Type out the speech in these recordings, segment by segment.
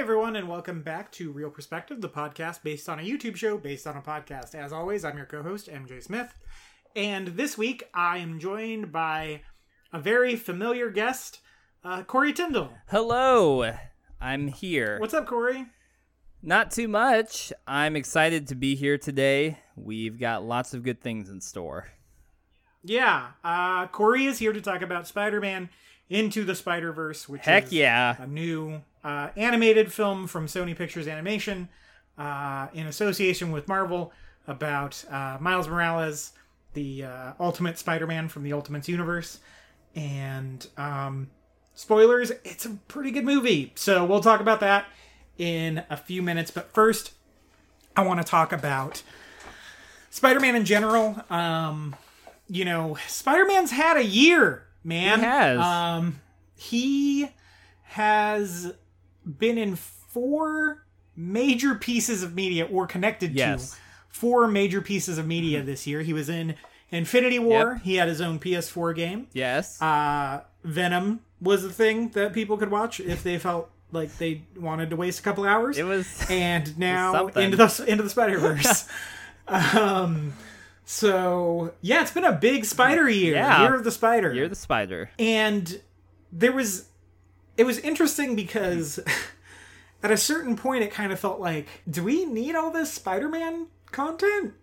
everyone, and welcome back to Real Perspective, the podcast based on a YouTube show based on a podcast. As always, I'm your co host, MJ Smith. And this week, I am joined by a very familiar guest, uh, Corey Tyndall. Hello, I'm here. What's up, Corey? Not too much. I'm excited to be here today. We've got lots of good things in store. Yeah, uh, Corey is here to talk about Spider Man Into the Spider Verse, which Heck is yeah. a new uh, animated film from Sony Pictures Animation uh, in association with Marvel about uh, Miles Morales, the uh, Ultimate Spider Man from the Ultimates universe. And um, spoilers, it's a pretty good movie. So we'll talk about that in a few minutes. But first, I want to talk about Spider Man in general. Um, you know, Spider Man's had a year, man. He has. Um, he has been in four major pieces of media or connected Yes. to four major pieces of media this year. He was in Infinity War. Yep. He had his own PS4 game. Yes. Uh, Venom was a thing that people could watch if they felt like they wanted to waste a couple hours. it was and now something. into the into the Spider Verse. um, so yeah, it's been a big Spider year, Yeah. year of the Spider, You're the spider. and there was it was interesting because at a certain point it kind of felt like, do we need all this Spider Man content?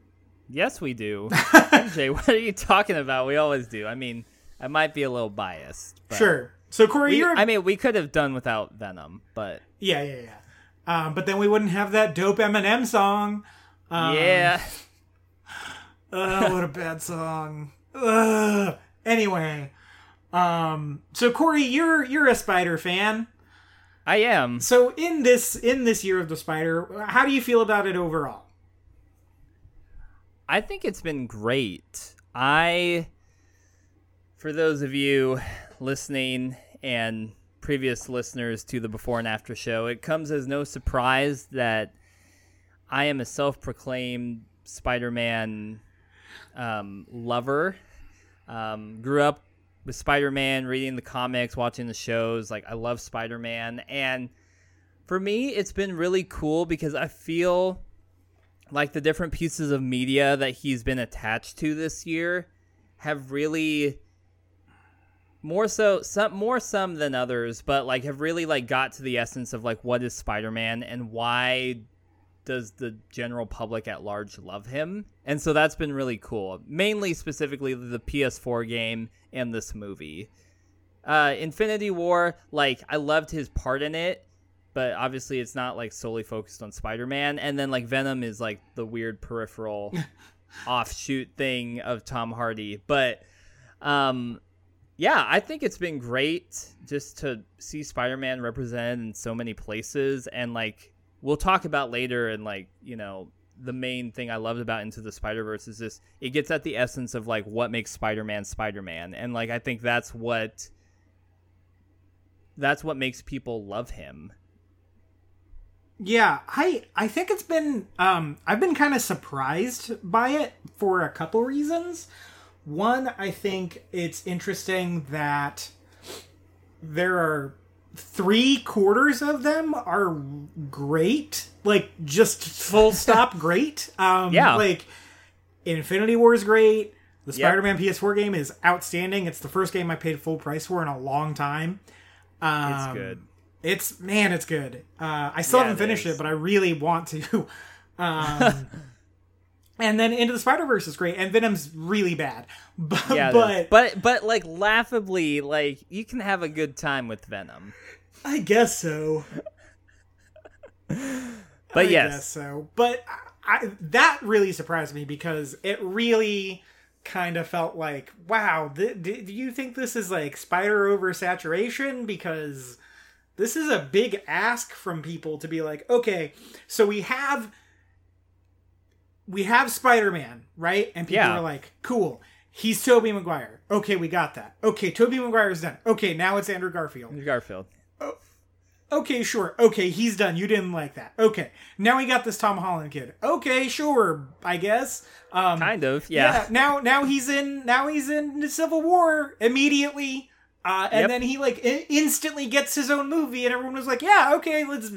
Yes, we do. MJ, what are you talking about? We always do. I mean, I might be a little biased. But Sure. So Corey, we- you're I mean, we could have done without Venom, but yeah, yeah, yeah. Um, but then we wouldn't have that dope Eminem song. Um, yeah. Oh, what a bad song. Ugh. Anyway, um, so Corey, you're you're a Spider fan. I am. So in this in this year of the Spider, how do you feel about it overall? I think it's been great. I, for those of you listening and previous listeners to the before and after show, it comes as no surprise that I am a self proclaimed Spider Man um, lover. Um, grew up with Spider Man, reading the comics, watching the shows. Like, I love Spider Man. And for me, it's been really cool because I feel like the different pieces of media that he's been attached to this year have really more so some more some than others but like have really like got to the essence of like what is spider-man and why does the general public at large love him and so that's been really cool mainly specifically the ps4 game and this movie uh infinity war like i loved his part in it but obviously it's not like solely focused on Spider-Man. And then like Venom is like the weird peripheral offshoot thing of Tom Hardy. But um yeah, I think it's been great just to see Spider-Man represented in so many places and like we'll talk about later and like, you know, the main thing I loved about Into the Spider-Verse is this it gets at the essence of like what makes Spider-Man Spider-Man. And like I think that's what that's what makes people love him. Yeah, I I think it's been um I've been kind of surprised by it for a couple reasons. One, I think it's interesting that there are three quarters of them are great, like just full stop great. Um Yeah. like Infinity War is great. The Yep. Spider-Man PS4 game is outstanding. It's the first game I paid full price for in a long time. Um, It's good. it's man, it's good. Uh, I still Yeah, haven't it finished it, is. but I really want to. Um, and then Into the Spider Verse is great, and Venom's really bad. But, Yeah, but but but like laughably, like you can have a good time with Venom. I guess so. But I yes, guess so. But I, that really surprised me because it really kind of felt like, wow, th- do you think this is like spider oversaturation? Because this is a big ask from people to be like, okay, so we have we have Spider-Man, right? And people Yeah. are like, cool. He's Tobey Maguire. Okay, we got that. Okay, Tobey Maguire's done. Okay, now it's Andrew Garfield. Andrew Garfield. Okay, sure. Okay, he's done. You didn't like that. Okay, now we got this Tom Holland kid. Okay, sure. I guess. Um, Kind of, yeah. Now, now he's in. Now he's in the Civil War immediately. Uh, and Yep. then he like I- instantly gets his own movie, and everyone was like, "Yeah, okay, let's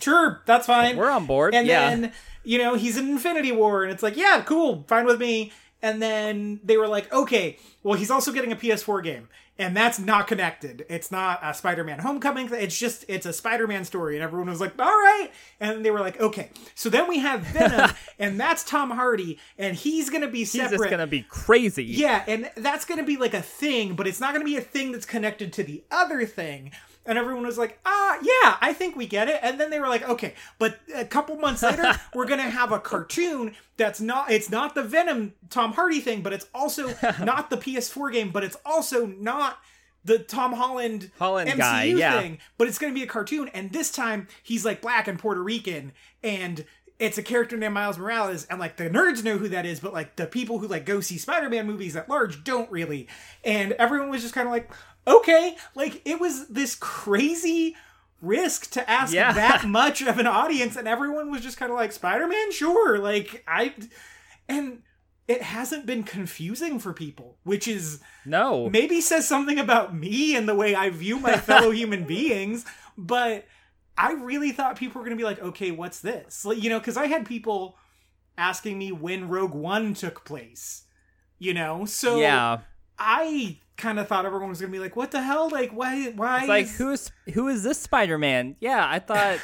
sure, that's fine." We're on board. and yeah. then you know he's in Infinity War, and it's like, "Yeah, cool, fine with me." And then they were like, "Okay, well, he's also getting a PS4 game." And that's not connected. It's not a Spider-Man Homecoming. It's just it's a Spider-Man story, and everyone was like, "All right." And they were like, "Okay." So then we have Venom, and that's Tom Hardy, and he's gonna be separate. He's just gonna be crazy. Yeah, and that's going to be like a thing, but it's not going to be a thing that's connected to the other thing. And everyone was like, ah, yeah, I think we get it. And then they were like, okay, but a couple months later, we're going to have a cartoon that's not, it's not the Venom Tom Hardy thing, but it's also not the PS4 game, but it's also not the Tom Holland, Holland MCU guy, yeah. thing, but it's going to be a cartoon. And this time he's like black and Puerto Rican and it's a character named Miles Morales, and like the nerds know who that is, but like the people who like go see Spider-Man movies at large don't really. And everyone was just kind of like, okay, like it was this crazy risk to ask Yeah. that much of an audience, and everyone was just kind of like, Spider-Man, sure, like I, and it hasn't been confusing for people, which is No. maybe says something about me and the way I view my fellow human beings, but I really thought people were going to be like, okay, what's this? Like, you know, because I had people asking me when Rogue One took place, you know? So yeah. I kind of thought everyone was going to be like, what the hell? Like, why? Why? It's like is- who is who is this Spider-Man? Yeah, I thought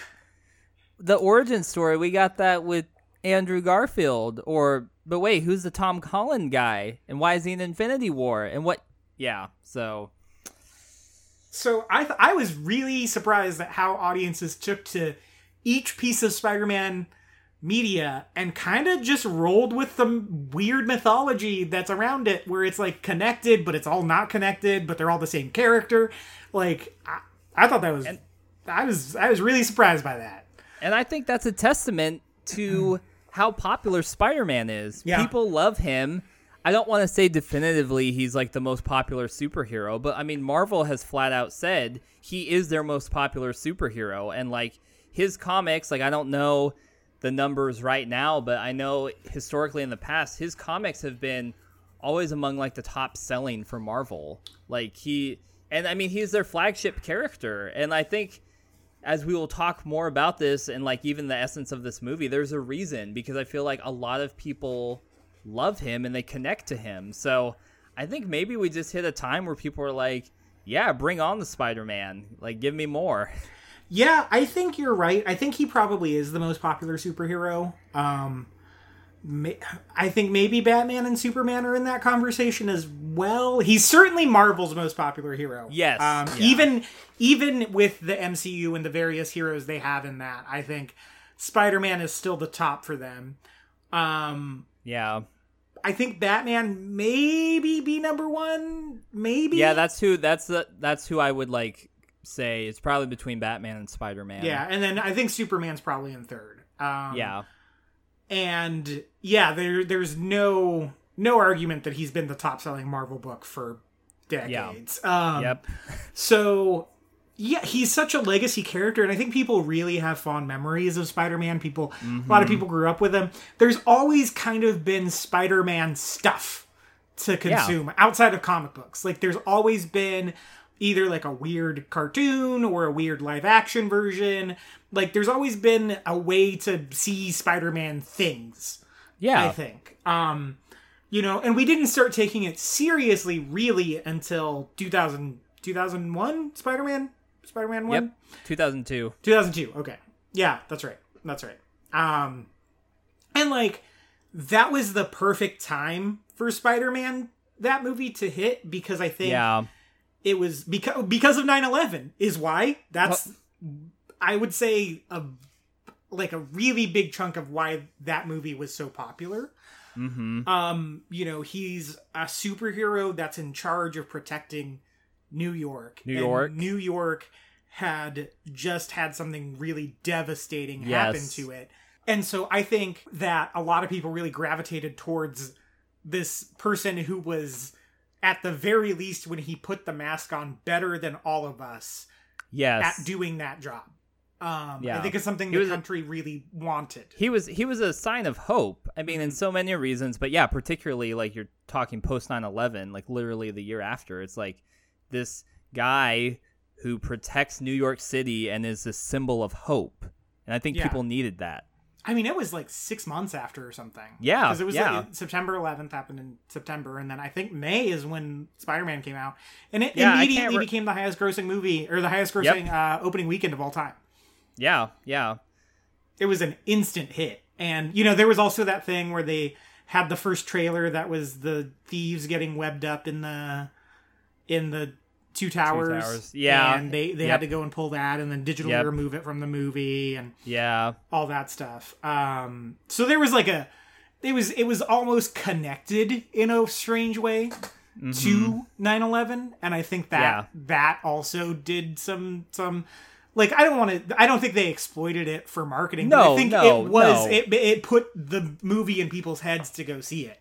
the origin story we got that with Andrew Garfield or but wait, who's the Tom Holland guy and why is he in Infinity War and what yeah, so So I th- I was really surprised at how audiences took to each piece of Spider-Man media and kind of just rolled with the weird mythology that's around it where it's like connected but it's all not connected but they're all the same character like I, I thought that was I was I was really surprised by that And I think that's a testament to how popular Spider-Man is. Yeah. People love him. I don't want to say definitively he's like the most popular superhero, but I mean Marvel has flat out said he is their most popular superhero and like his comics, like I don't know the numbers right now, but I know historically in the past his comics have been always among like the top selling for Marvel. Like he and I mean he's their flagship character and I think as we will talk more about this and like even the essence of this movie, there's a reason because I feel like a lot of people love him and they connect to him. So I think maybe we just hit a time where people are like, yeah, bring on the Spider Man. Like, give me more. Yeah, I think you're right. I think he probably is the most popular superhero. Um, I think maybe Batman and Superman are in that conversation as well. He's certainly Marvel's most popular hero. Yes, Um, yeah. even even with the MCU and the various heroes they have in that, I think Spider-Man is still the top for them. Um, Yeah. I think Batman maybe be number one. Maybe. Yeah, that's who that's the that's who I would like say it's probably between Batman and Spider Man. yeah, and then I think Superman's probably in third. Um, Yeah. and yeah, there there's no no argument that he's been the top selling Marvel book for decades. Um, Yep. So yeah, he's such a legacy character, and I think people really have fond memories of Spider-Man. People, a lot of people grew up with him. There's always kind of been Spider-Man stuff to consume outside of comic books. Like there's always been either like a weird cartoon or a weird live action version. Like there's always been a way to see Spider-Man things. Yeah. I think. Um, you know, and we didn't start taking it seriously really until 2000, 2001 Spider-Man, Spider-Man 1? Yep. 2002. 2002. Okay. Yeah, that's right. That's right. Um and like that was the perfect time for Spider-Man that movie to hit because I think Yeah. it was because because of 9/11 is why. That's I would say a like a really big chunk of why that movie was so popular. Mm-hmm. Um, you know, he's a superhero that's in charge of protecting New York. New And York. New York had just had something really devastating Yes. happen to it. And so I think that a lot of people really gravitated towards this person who was at the very least when he put the mask on better than all of us Yes. at doing that job. Um, Yeah. I think it's something He the a- country really wanted. he was he was a sign of hope. I mean, Mm-hmm. in so many reasons, but yeah, particularly like you're talking post 9/11, like literally the year after. It's like this guy who protects New York City and is a symbol of hope. And I think Yeah. people needed that. I mean, it was like six months after or something. Yeah, because it was yeah. like September 11th happened in September, and then I think May is when Spider Man came out, and it Yeah, immediately re- became the highest grossing movie or the highest grossing uh, opening weekend of all time. Yeah, yeah. It was an instant hit, and you know there was also that thing where they had the first trailer that was the thieves getting webbed up in the in the two towers. Towers. Yeah. and they they Yep. had to go and pull that, and then digitally Yep. remove it from the movie, and Yeah. all that stuff. Um, so there was like a, it was it was almost connected in a strange way to 9/11, and I think that Yeah. that also did some some. Like I don't want to. I don't think they exploited it for marketing. but No, I think no, it was. no. It it put the movie in people's heads to go see it.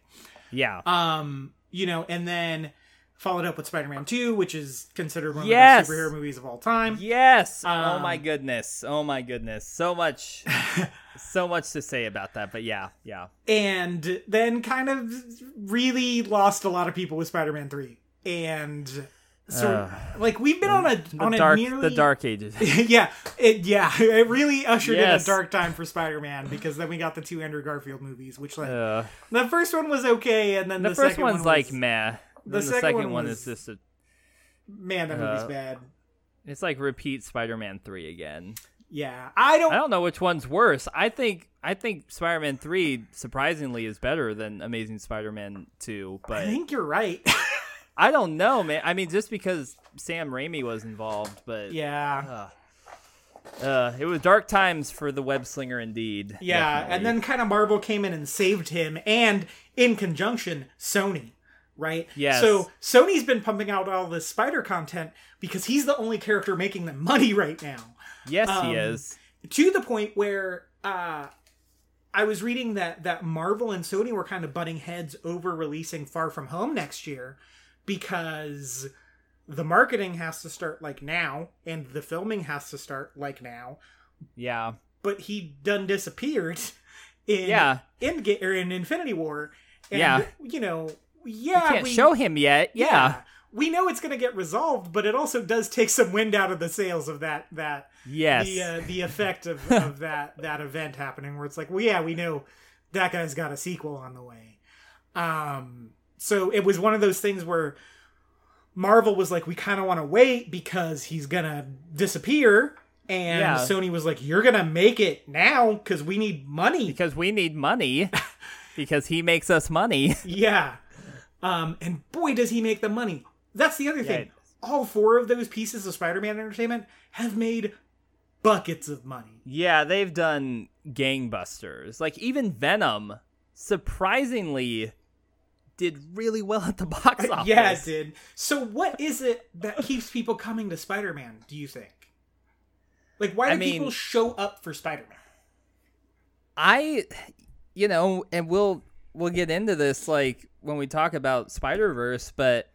Yeah. Um, you know, and then followed up with Spider-Man 2, which is considered one of Yes. the best superhero movies of all time. yes. oh Um, my goodness. Oh my goodness. So much so much to say about that, but yeah, yeah. and then kind of really lost a lot of people with Spider-Man 3. And so like we've been on a on dark a nearly the dark ages. yeah, it yeah, it really ushered in a dark time for Spider-Man because then we got the two Andrew Garfield movies, which like Uh, the first one was okay and then the, the, first second one's one like was, meh. The The, second second, one one, was- is just a man, that movie's uh, bad. it's like repeat Spider-Man 3 again. Yeah, I don't I don't know which one's worse. I think I think Spider-Man 3 surprisingly is better than Amazing Spider-Man 2, but I think you're right. I don't know, man. I mean just because Sam Raimi was involved, but yeah. uh, it was dark times for the web slinger indeed. Yeah, definitely. and then kind of Marvel came in and saved him, and in conjunction, Sony, right? Yes. So Sony's been pumping out all this Spider content because he's the only character making them money right now. yes, um, he is. To the point where uh, I was reading that that Marvel and Sony were kind of butting heads over releasing Far From Home next year because the marketing has to start like now, and the filming has to start like now. Yeah. but he done disappeared in Yeah. in or in Infinity War. And, Yeah. you know, yeah, we Can't we show him yet. Yeah. we know it's going to get resolved, but it also does take some wind out of the sails of that that Yes. the uh, the effect of, of that that event happening, where it's like, well, yeah, we know that guy's got a sequel on the way. Um, so it was one of those things where Marvel was like, we kind of want to wait because he's gonna disappear. And Yeah. Sony was like, "You're gonna make it now because we need money." because we need money. because he makes us money. Yeah. Um, and boy, does he make the money. That's the other thing. All four of those pieces of Spider-Man entertainment have made buckets of money. Yeah, they've done gangbusters. Like even Venom, surprisingly, did really well at the box office. Yeah, it did. So, what is it that keeps people coming to Spider-Man? Do you think? Like, why do I mean- people show up for Spider-Man? I, you know, and we'll we'll get into this like when we talk about Spider Verse, but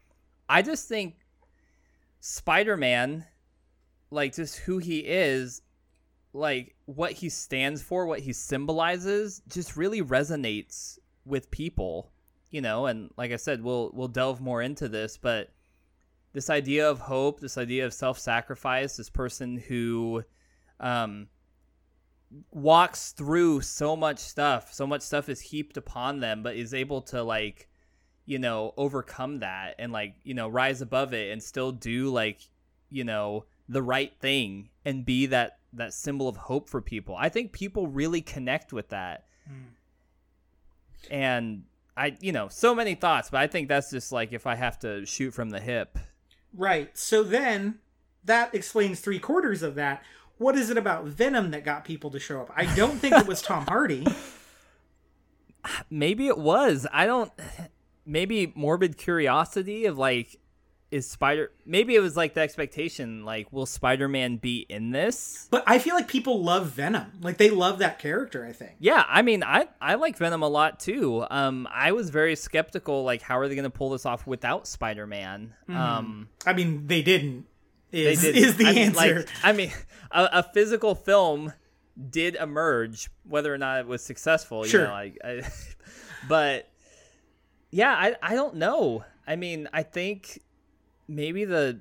I just think Spider Man, like just who he is, like what he stands for, what he symbolizes, just really resonates with people, you know. And like I said, we'll we'll delve more into this, but this idea of hope, this idea of self sacrifice, this person who, um, walks through so much stuff so much stuff is heaped upon them but is able to like you know overcome that and like you know rise above it and still do like you know the right thing and be that that symbol of hope for people i think people really connect with that hmm. and i you know so many thoughts but i think that's just like if i have to shoot from the hip Right. So then that explains three quarters of that. What is it about Venom that got people to show up? I don't think it was Tom Hardy. maybe it was i don't maybe morbid curiosity of like is spider maybe it was like the expectation like will spider-man be in this But I feel like people love Venom. Like they love that character, I think. yeah i mean i i like venom a lot too um i was very skeptical like how are they gonna pull this off without spider-man um I mean, they didn't. they Is, did is the I mean, answer. like, i mean a, a physical film did emerge whether or not it was successful Sure. you know like I, but yeah I, I don't know i mean i think maybe the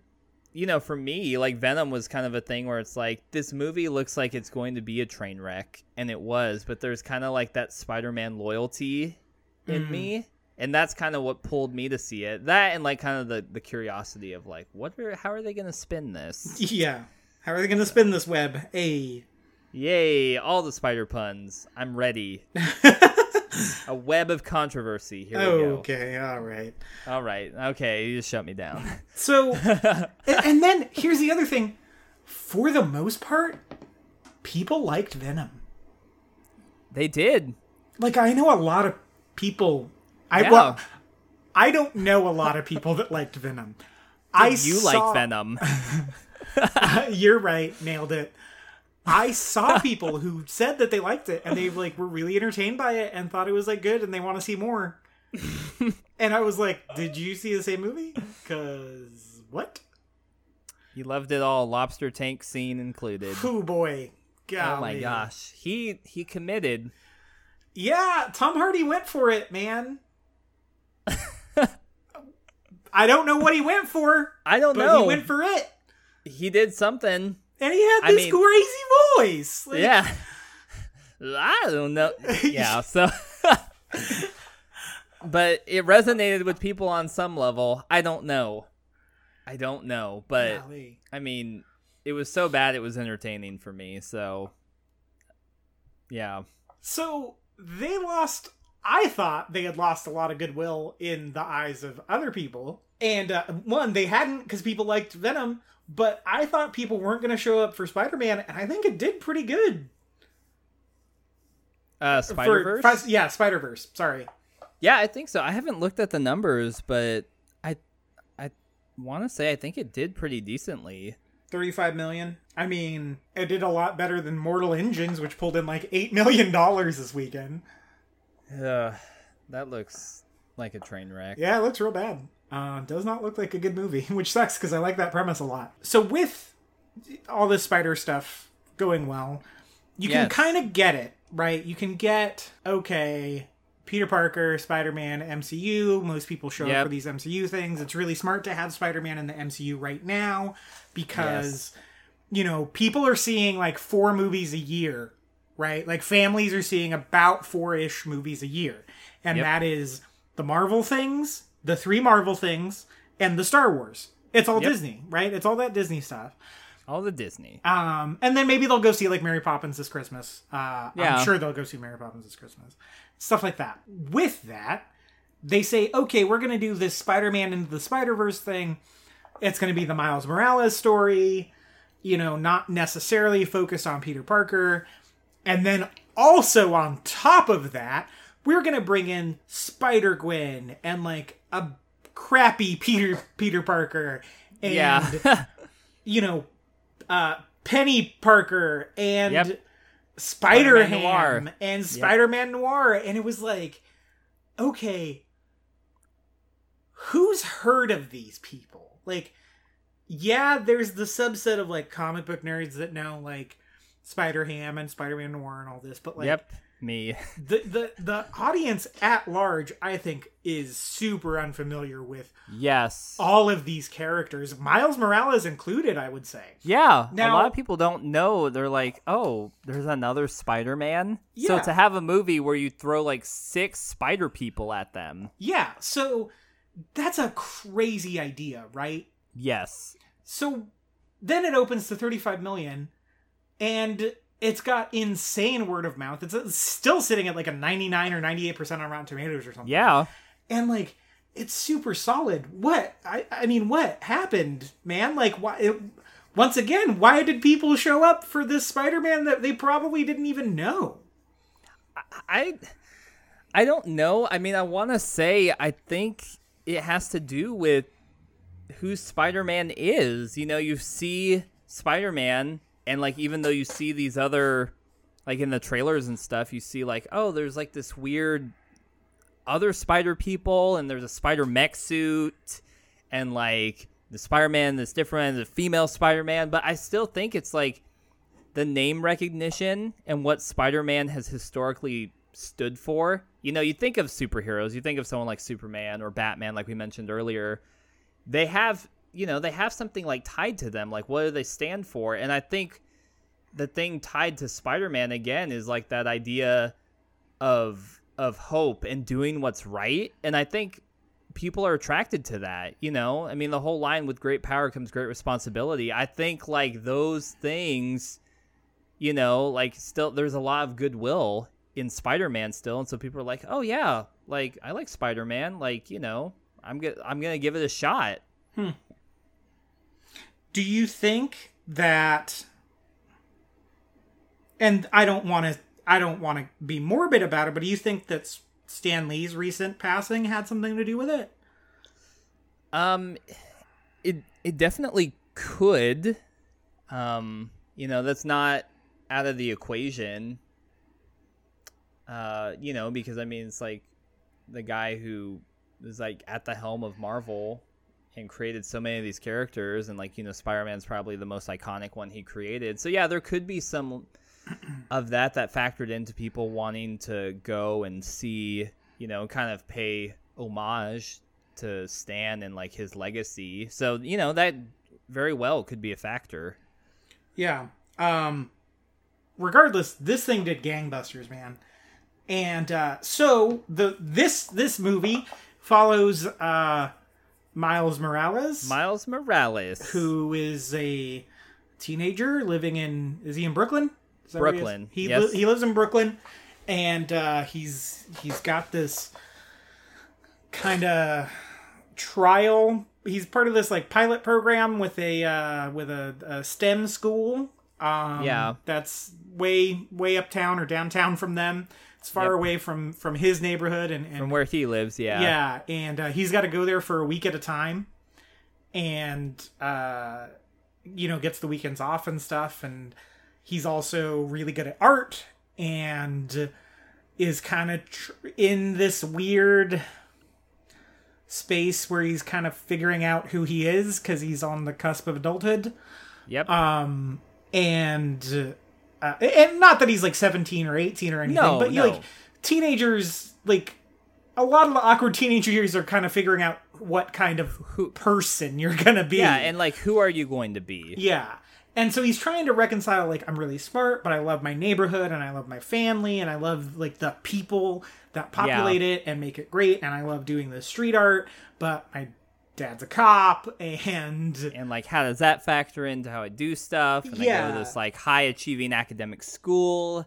you know, for me, like Venom was kind of a thing where it's like this movie looks like it's going to be a train wreck, and it was, but there's kind of like that Spider-Man loyalty in Mm. me, and that's kind of what pulled me to see it. That and like kind of the the curiosity of like, what are how are they going to spin this? Yeah. How are they going to spin this web? A. Yay! All the spider puns. I'm ready. A web of controversy. Here we go. okay, all right. All right. Okay, you just shut me down. So, and, then here's the other thing. For the most part, people liked Venom. they did. Like I know a lot of people. I Yeah. well, I don't know a lot of people that liked Venom. I you saw, like Venom. You're right, nailed it. I saw people who said that they liked it and they like were really entertained by it and thought it was like good and they want to see more. and I was like, "Did you see the same movie?" Cuz what? You loved it all, lobster tank scene included. Oh boy. Oh my gosh. He he committed. Yeah, Tom Hardy went for it, man. I don't know what he went for, I don't but know. he went for it. He did something. And he had I this mean- crazy voice. Like, Yeah. I don't know. Yeah, so But it resonated with people on some level. I don't know. I don't know, but golly. I mean, it was so bad it was entertaining for me. So yeah. So they lost. I thought they had lost a lot of goodwill in the eyes of other people. And uh, one, they hadn't because people liked Venom. But I thought people weren't going to show up for Spider Man, and I think it did pretty good. Uh Spider-Verse? yeah, Spider Verse. Sorry. Yeah, I think so. I haven't looked at the numbers, but I I want to say I think it did pretty decently. 35 million. I mean, it did a lot better than Mortal Engines, which pulled in like $8 million this weekend. Uh, that looks like a train wreck. Yeah, it looks real bad. Uh, does not look like a good movie, which sucks because I like that premise a lot. So, with all this spider stuff going well, you can kind of get it, right? You can get, okay, Peter Parker, Spider Man, MCU. Most people show up for these MCU things. It's really smart to have Spider Man in the MCU right now because, you know, people are seeing like four movies a year, right? Like families are seeing about four ish movies a year. And Yep. that is the Marvel things, the three Marvel things, and the Star Wars. It's all Yep. Disney, right? It's all that Disney stuff. All the Disney. Um, and then maybe they'll go see like Mary Poppins this Christmas. Uh, Yeah. I'm sure they'll go see Mary Poppins this Christmas. Stuff like that. With that, they say, okay, we're going to do this Spider Man into the Spider Verse thing. It's going to be the Miles Morales story, you know, not necessarily focused on Peter Parker. And then also on top of that, we're going to bring in Spider Gwen and like a crappy Peter Peter Parker and Yeah. you know, uh, Peni Parker and Yep. Spider. Ham and Spider Man Noir. And it was like, okay, who's heard of these people? Like, yeah, there's the subset of like comic book nerds that know like Spider Ham and Spider Man Noir and all this, but like, yep. Me. the the the audience at large, I think, is super unfamiliar with Yes. all of these characters, Miles Morales included. I would say. Yeah. now, a lot of people don't know. They're like, oh, there's another Spider Man. Yeah. So to have a movie where you throw like six spider people at them. Yeah, so that's a crazy idea, right? Yes. So then it opens to 35 million and it's got insane word of mouth. It's still sitting at like a 99 or 98% on Rotten Tomatoes or something. Yeah. And like it's super solid. What? I I mean, what happened, man? Like why it, once again, why did people show up for this Spider-Man that they probably didn't even know? I I don't know. I mean, I want to say I think it has to do with who Spider-Man is. You know, you see Spider-Man and like even though you see these other like in the trailers and stuff, you see like, oh, there's like this weird other spider people and there's a spider mech suit and like the Spider-Man that's different, the female Spider-Man, but I still think it's like the name recognition and what Spider-Man has historically stood for. You know, you think of superheroes, you think of someone like Superman or Batman like we mentioned earlier. They have you know, they have something like tied to them. Like, what do they stand for? And I think the thing tied to Spider-Man again is like that idea of of hope and doing what's right. And I think people are attracted to that. You know, I mean, the whole line with great power comes great responsibility. I think like those things, you know, like still there's a lot of goodwill in Spider-Man still, and so people are like, oh yeah, like I like Spider-Man, like you know, I'm gonna I'm gonna give it a shot. Hmm. Do you think that and I don't want to I don't want to be morbid about it, but do you think that Stan Lee's recent passing had something to do with it? Um, it it definitely could. Um, you know, that's not out of the equation. Uh, you know, because I mean, it's like the guy who is like at the helm of Marvel and created so many of these characters, and like you know, Spider Man's probably the most iconic one he created. So yeah, there could be some of that that factored into people wanting to go and see, you know, kind of pay homage to Stan and like his legacy. So, you know, that very well could be a factor. Yeah. Um regardless, this thing did gangbusters, man. And uh so the this this movie follows uh Miles Morales Miles Morales. who is a teenager living in is he in Brooklyn? Is where he? Brooklyn, He yes. li- he lives in Brooklyn and uh he's he's got this kind of trial he's part of this like pilot program with a uh with a, a STEM school. Um Yeah. that's way way uptown or downtown from them. It's far Yep. away from from his neighborhood and, and From where he lives, yeah. yeah, and uh, he's got to go there for a week at a time, and uh, you know gets the weekends off and stuff. And he's also really good at art, and is kind of tr- in this weird space where he's kind of figuring out who he is because he's on the cusp of adulthood Yep. um and uh, and not that he's like 17 or 18 or anything No, but no. like teenagers like a lot of the awkward teenager years are kind of figuring out what kind of person you're gonna be yeah, and like who are you going to be? yeah and so he's trying to reconcile like i'm really smart but i love my neighborhood and i love my family and i love like the people that populate it and make it great and i love doing the street art but my dad's a cop and And like how does that factor into how I do stuff? And I go Yeah. to this like high achieving academic school.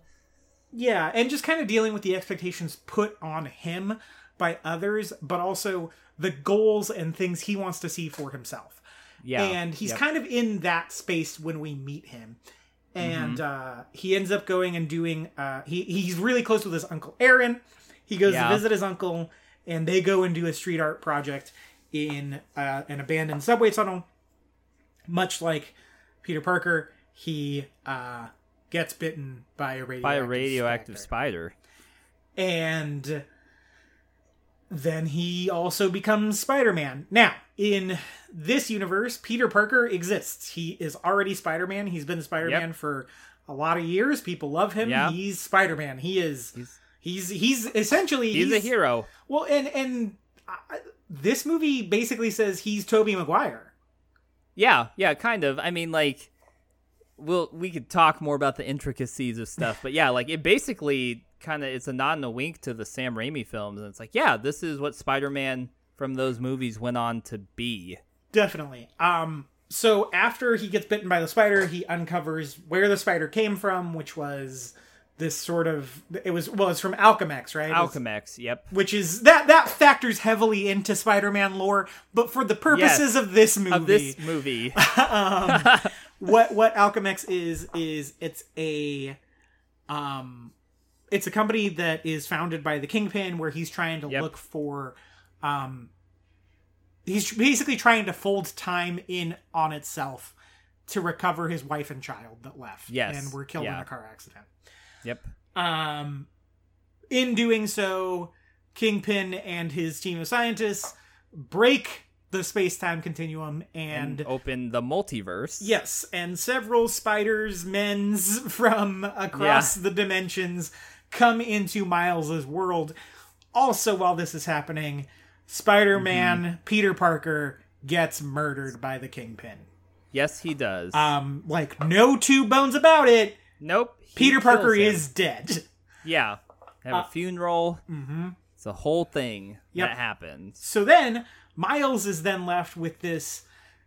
Yeah, and just kind of dealing with the expectations put on him by others, but also the goals and things he wants to see for himself. Yeah. And he's Yep. kind of in that space when we meet him. And Mm-hmm. uh, he ends up going and doing, uh, he, he's really close with his uncle Aaron. He goes Yeah. to visit his uncle, and they go and do a street art project in uh, an abandoned subway tunnel. Much like Peter Parker, he uh, gets bitten by a radioactive, by a radioactive specter spider. and then he also becomes Spider-Man. Now, in this universe, Peter Parker exists. He is already Spider-Man. He's been Spider-Man Yep. for a lot of years. People love him. Yeah. He's Spider-Man. He is He's- he's he's essentially He's, a hero. Well, and and uh, this movie basically says he's Tobey Maguire. Yeah, yeah, kind of. I mean, like, we'll we could talk more about the intricacies of stuff, but yeah, like it basically kind of it's a nod and a wink to the Sam Raimi films, and it's like, yeah, this is what Spider-Man from those movies went on to be. Definitely. Um so after he gets bitten by the spider, he uncovers where the spider came from, which was this sort of it was well, it's from Alchemax, right? Alchemax, yep. which is that that factors heavily into Spider-Man lore, but for the purposes Yes. of this movie, Of this movie, what what Alchemax is is it's a um it's a company that is founded by the Kingpin where he's trying to Yep. look for um he's basically trying to fold time in on itself to recover his wife and child that left Yes. and were killed in a car accident. Yep. Um, in doing so, Kingpin and his team of scientists break the space time continuum and. Open the multiverse. Yes, and several spiders, men's from across Yeah. the dimensions come into Miles's world. Also, while this is happening, Spider-Man, Mm-hmm. Peter Parker, gets murdered by the Kingpin. Yes, he does. Um, like no two bones about it. Nope. Peter Parker him. is dead. Yeah. Have a funeral. Mm-hmm. It's a whole thing Yep. that happens. So then Miles is then left with this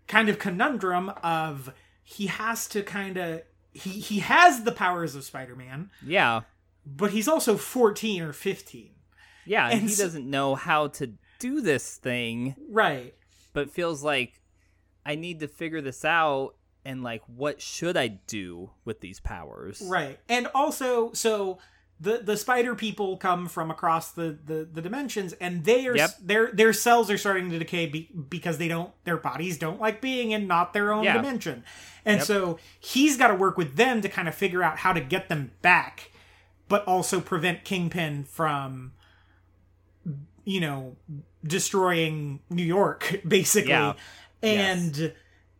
kind of conundrum of he has to kind of he he has the powers of Spider-Man, Yeah. but he's also 14 or 15. Yeah. And, And he so- doesn't know how to do this thing, Right. but feels like I need to figure this out. And like, what should I do with these powers? Right. And also so the the spider people come from across the the, the dimensions and they are Yep. their their cells are starting to decay be, because they don't their bodies don't like being in not their own Yeah. dimension. And Yep. so he's got to work with them to kind of figure out how to get them back but also prevent Kingpin from you know destroying New York basically. Yeah. And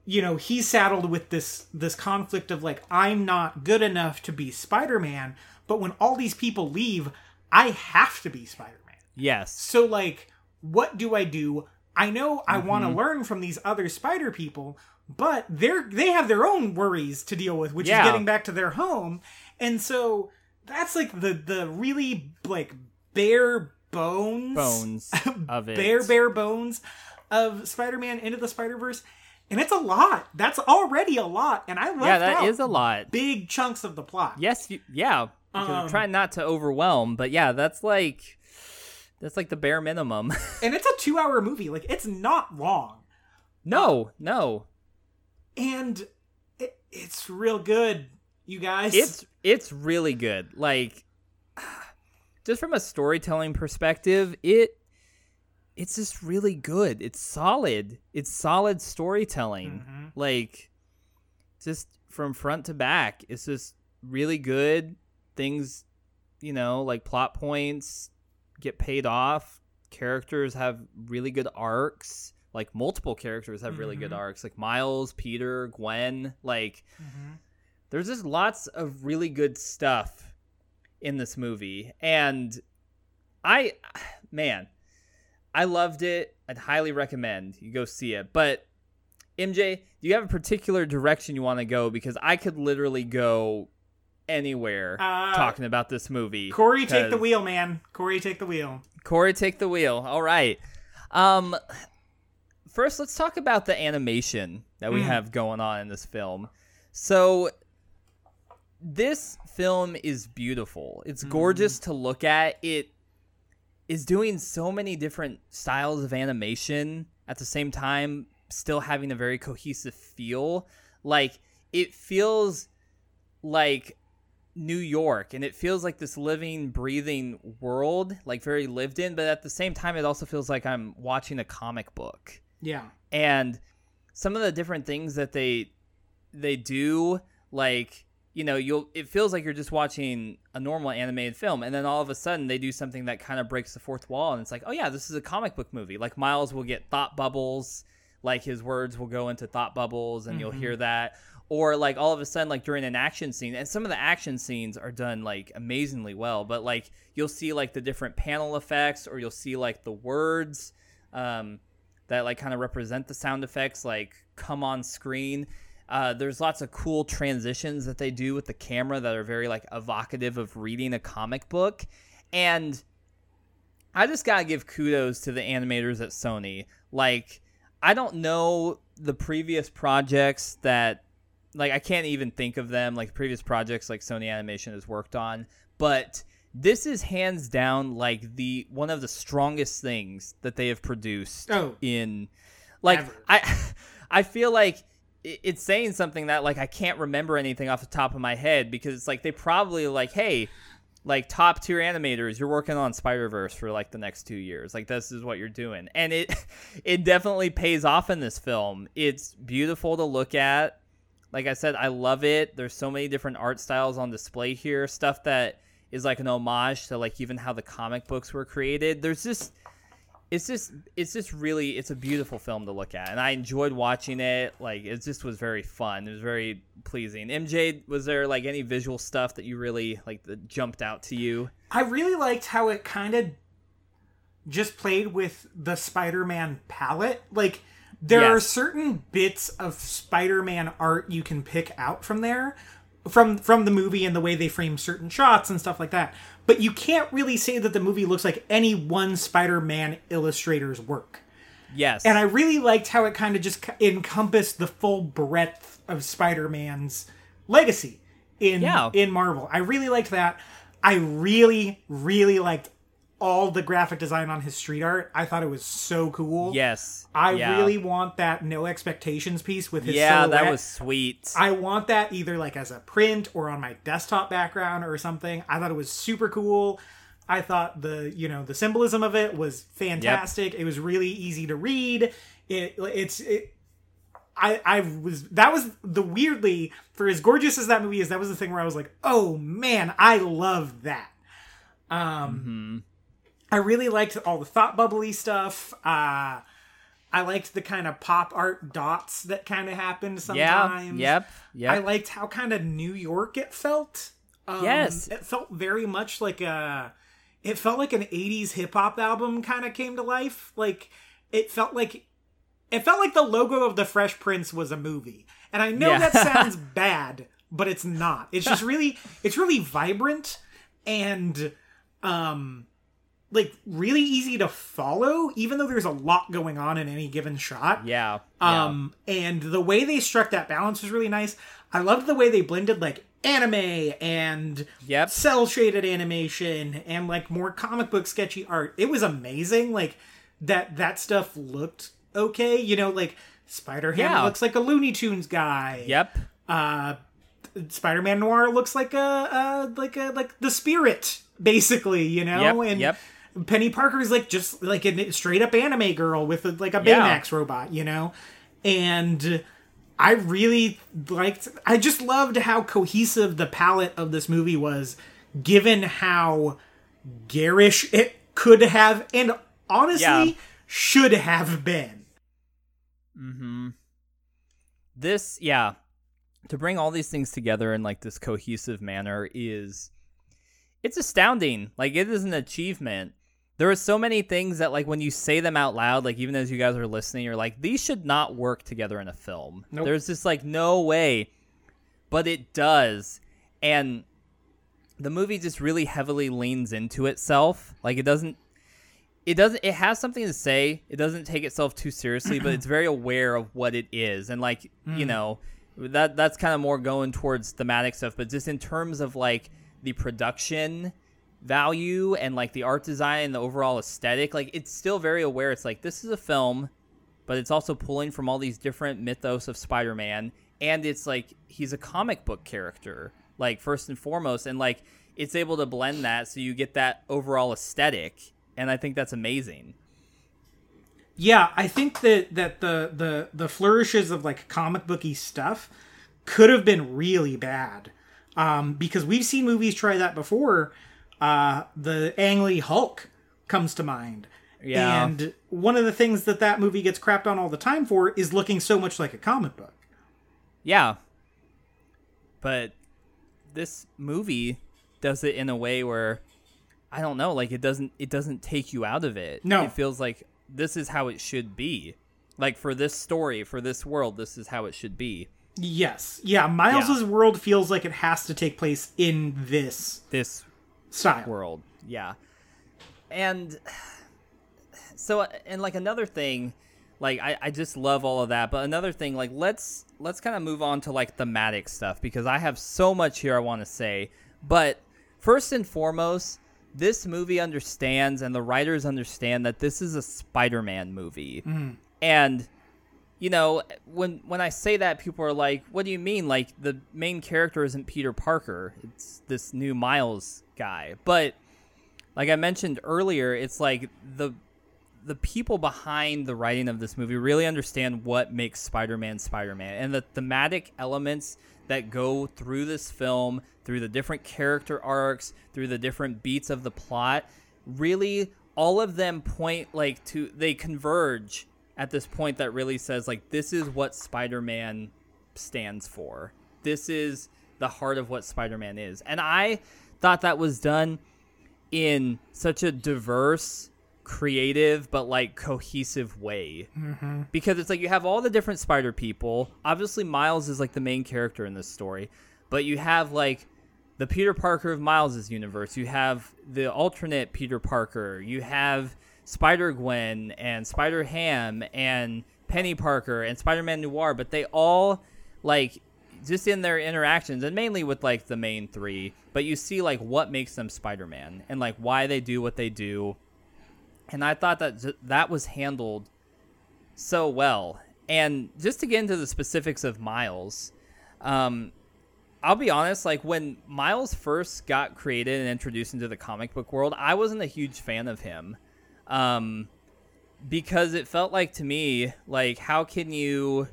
you know, he's saddled with this this conflict of like I'm not good enough to be Spider-Man, but when all these people leave, I have to be Spider-Man. Yes. So like what do I do? I know I want Mm-hmm. to learn from these other spider people, but they're they have their own worries to deal with, which Yeah. is getting back to their home. And so that's like the the really like bare bones Bones of it. bare bare bones of Spider-Man into the Spider-Verse. And it's a lot. That's already a lot. And I left Yeah, that is a lot. big chunks of the plot. Yes, you, yeah. Um, I'm trying not to overwhelm, but yeah, that's like that's like the bare minimum. And it's a two hour movie. Like it's not long. no, no. And it, it's real good, you guys. It's it's really good. Like just from a storytelling perspective, it it's just really good. It's solid. It's solid storytelling. Mhm. Like just from front to back, it's just really good. Things, you know, like plot points get paid off. Characters have really good arcs. Like multiple characters have really good Mhm. arcs. Like Miles, Peter, Gwen, like Mhm. there's just lots of really good stuff in this movie and i man i loved it i'd highly recommend you go see it but mj do you have a particular direction you want to go because i could literally go anywhere Uh, talking about this movie Corey, take the wheel, man. Corey, take the wheel. Corey, take the wheel. All right. Um, first, let's talk about the animation that we Mm. have going on in this film. So, this film is beautiful. It's gorgeous to look at. It is doing so many different styles of animation at the same time, still having a very cohesive feel. Like, it feels like New York and it feels like this living, breathing world, like very lived in, but at the same time, it also feels like I'm watching a comic book. Yeah. And some of the different things that they they do, like you know, you'll it feels like you're just watching a normal animated film, and then all of a sudden they do something that kind of breaks the fourth wall, and it's like, oh yeah, this is a comic book movie. Like Miles will get thought bubbles, like his words will go into thought bubbles, and you'll hear that. Or like all of a sudden like during an action scene and some of the action scenes are done like amazingly well but like you'll see like the different panel effects or you'll see like the words um, that like kind of represent the sound effects like come on screen uh, there's lots of cool transitions that they do with the camera that are very like evocative of reading a comic book and i just gotta give kudos to the animators at sony like i don't know the previous projects that like I can't even think of them like previous projects like Sony Animation has worked on, but this is hands down like the one of the strongest things that they have produced Oh. in like Ever. I I feel like it's saying something that like I can't remember anything off the top of my head because it's like they probably like hey like top tier animators you're working on spider-verse for like the next two years like this is what you're doing and it it definitely pays off in this film it's beautiful to look at like I said, I love it. There's so many different art styles on display here. Stuff that is like an homage to like even how the comic books were created. There's just it's just it's just really it's a beautiful film to look at and I enjoyed watching it. Like it just was very fun. It was very pleasing. MJ, was there like any visual stuff that you really like that jumped out to you? I really liked how it kind of just played with the Spider-Man palette. Like there are certain bits of Spider-Man art you can pick out from there from from the movie and the way they frame certain shots and stuff like that. But you can't really say that the movie looks like any one Spider-Man illustrator's work. Yes. And I really liked how it kind of just encompassed the full breadth of Spider-Man's legacy in Yeah. in Marvel. I really liked that. I really really liked all the graphic design on his street art. I thought it was so cool. yes. I yeah. really want that no expectations piece with his Yeah, silhouette. that was sweet. I want that either like as a print or on my desktop background or something. I thought it was super cool. I thought the you know the symbolism of it was fantastic. It was really easy to read. It it's it. I I was that was the weirdly for as gorgeous as that movie is. That was the thing where I was like, oh man, I love that. Um, I really liked all the thought bubbly stuff. Uh, I liked the kind of pop art dots that kind of happened sometimes. yeah. Yep. Yep. I liked how kind of New York it felt. Um, Yes. it felt very much like a. It felt like an '80s hip hop album kind of came to life. Like it felt like, it felt like the logo of the Fresh Prince was a movie. And I know Yeah. that sounds bad, but it's not. It's just really, it's really vibrant and, um, like really easy to follow, even though there's a lot going on in any given shot. yeah. yeah. Um, and the way they struck that balance was really nice. I loved the way they blended like anime and Yep. cel shaded animation and like more comic book sketchy art. It was amazing. Like that that stuff looked okay. You know, like Spider Ham Yeah. looks like a Looney Tunes guy. Yep. Uh, Spider Man Noir looks like a uh like a like the spirit basically. You know, Yep, and yep. Peni Parker is like just like a straight up anime girl with a, like a Yeah. Baymax robot, you know? And I really liked I just loved how cohesive the palette of this movie was given how garish it could have and honestly Yeah. should have been. Mm-hmm. This, yeah, to bring all these things together in like this cohesive manner is, it's astounding. Like it is an achievement. There are so many things that like when you say them out loud, like even as you guys are listening, you're like, these should not work together in a film. Nope. There's just like no way, but it does, and the movie just really heavily leans into itself. Like it doesn't it doesn't it has something to say it doesn't take itself too seriously but it's very aware of what it is and like you hmm. know that that's kind of more going towards thematic stuff but just in terms of like the production value and like the art design and the overall aesthetic like it's still very aware it's like this is a film but it's also pulling from all these different mythos of spider-man and it's like he's a comic book character like first and foremost and like it's able to blend that so you get that overall aesthetic and i think that's amazing Yeah, I think that that the the the flourishes of like comic booky stuff could have been really bad. Um, because we've seen movies try that before. Uh, the Ang Lee Hulk comes to mind. Yeah. And one of the things that that movie gets crapped on all the time for is looking so much like a comic book. yeah but this movie does it in a way where i don't know like it doesn't it doesn't take you out of it No. it feels like this is how it should be like for this story for this world this is how it should be Yes. Yeah, Miles's world feels like it has to take place in this this style. world. Yeah. And so uh, and like another thing, like I, I just love all of that. But another thing, like let's let's kind of move on to like thematic stuff because I have so much here I want to say. But first and foremost, this movie understands and the writers understand that this is a Spider-Man movie. Mm-hmm. And you know, when when I say that, people are like, "What do you mean? Like the main character isn't Peter Parker? It's this new Miles guy." But like I mentioned earlier, it's like the the people behind the writing of this movie really understand what makes Spider-Man Spider-Man, and the thematic elements that go through this film, through the different character arcs, through the different beats of the plot, really all of them point like to they converge at this point that really says like this is what Spider-Man stands for. This is the heart of what Spider-Man is. And I thought that was done in such a diverse, creative but like cohesive way. Mm-hmm. because it's like you have all the different spider people. Obviously miles is like the main character in this story but you have like the peter parker of miles's universe. You have the alternate peter parker. You have spider gwen and spider ham and peni parker and spider-man noir but they all like just in their interactions and mainly with like the main three but you see like what makes them spider-man and like why they do what they do and I thought that that was handled so well. And just to get into the specifics of Miles, um, I'll be honest, like when Miles first got created and introduced into the comic book world, I wasn't a huge fan of him. Um, because it felt like to me, like how can you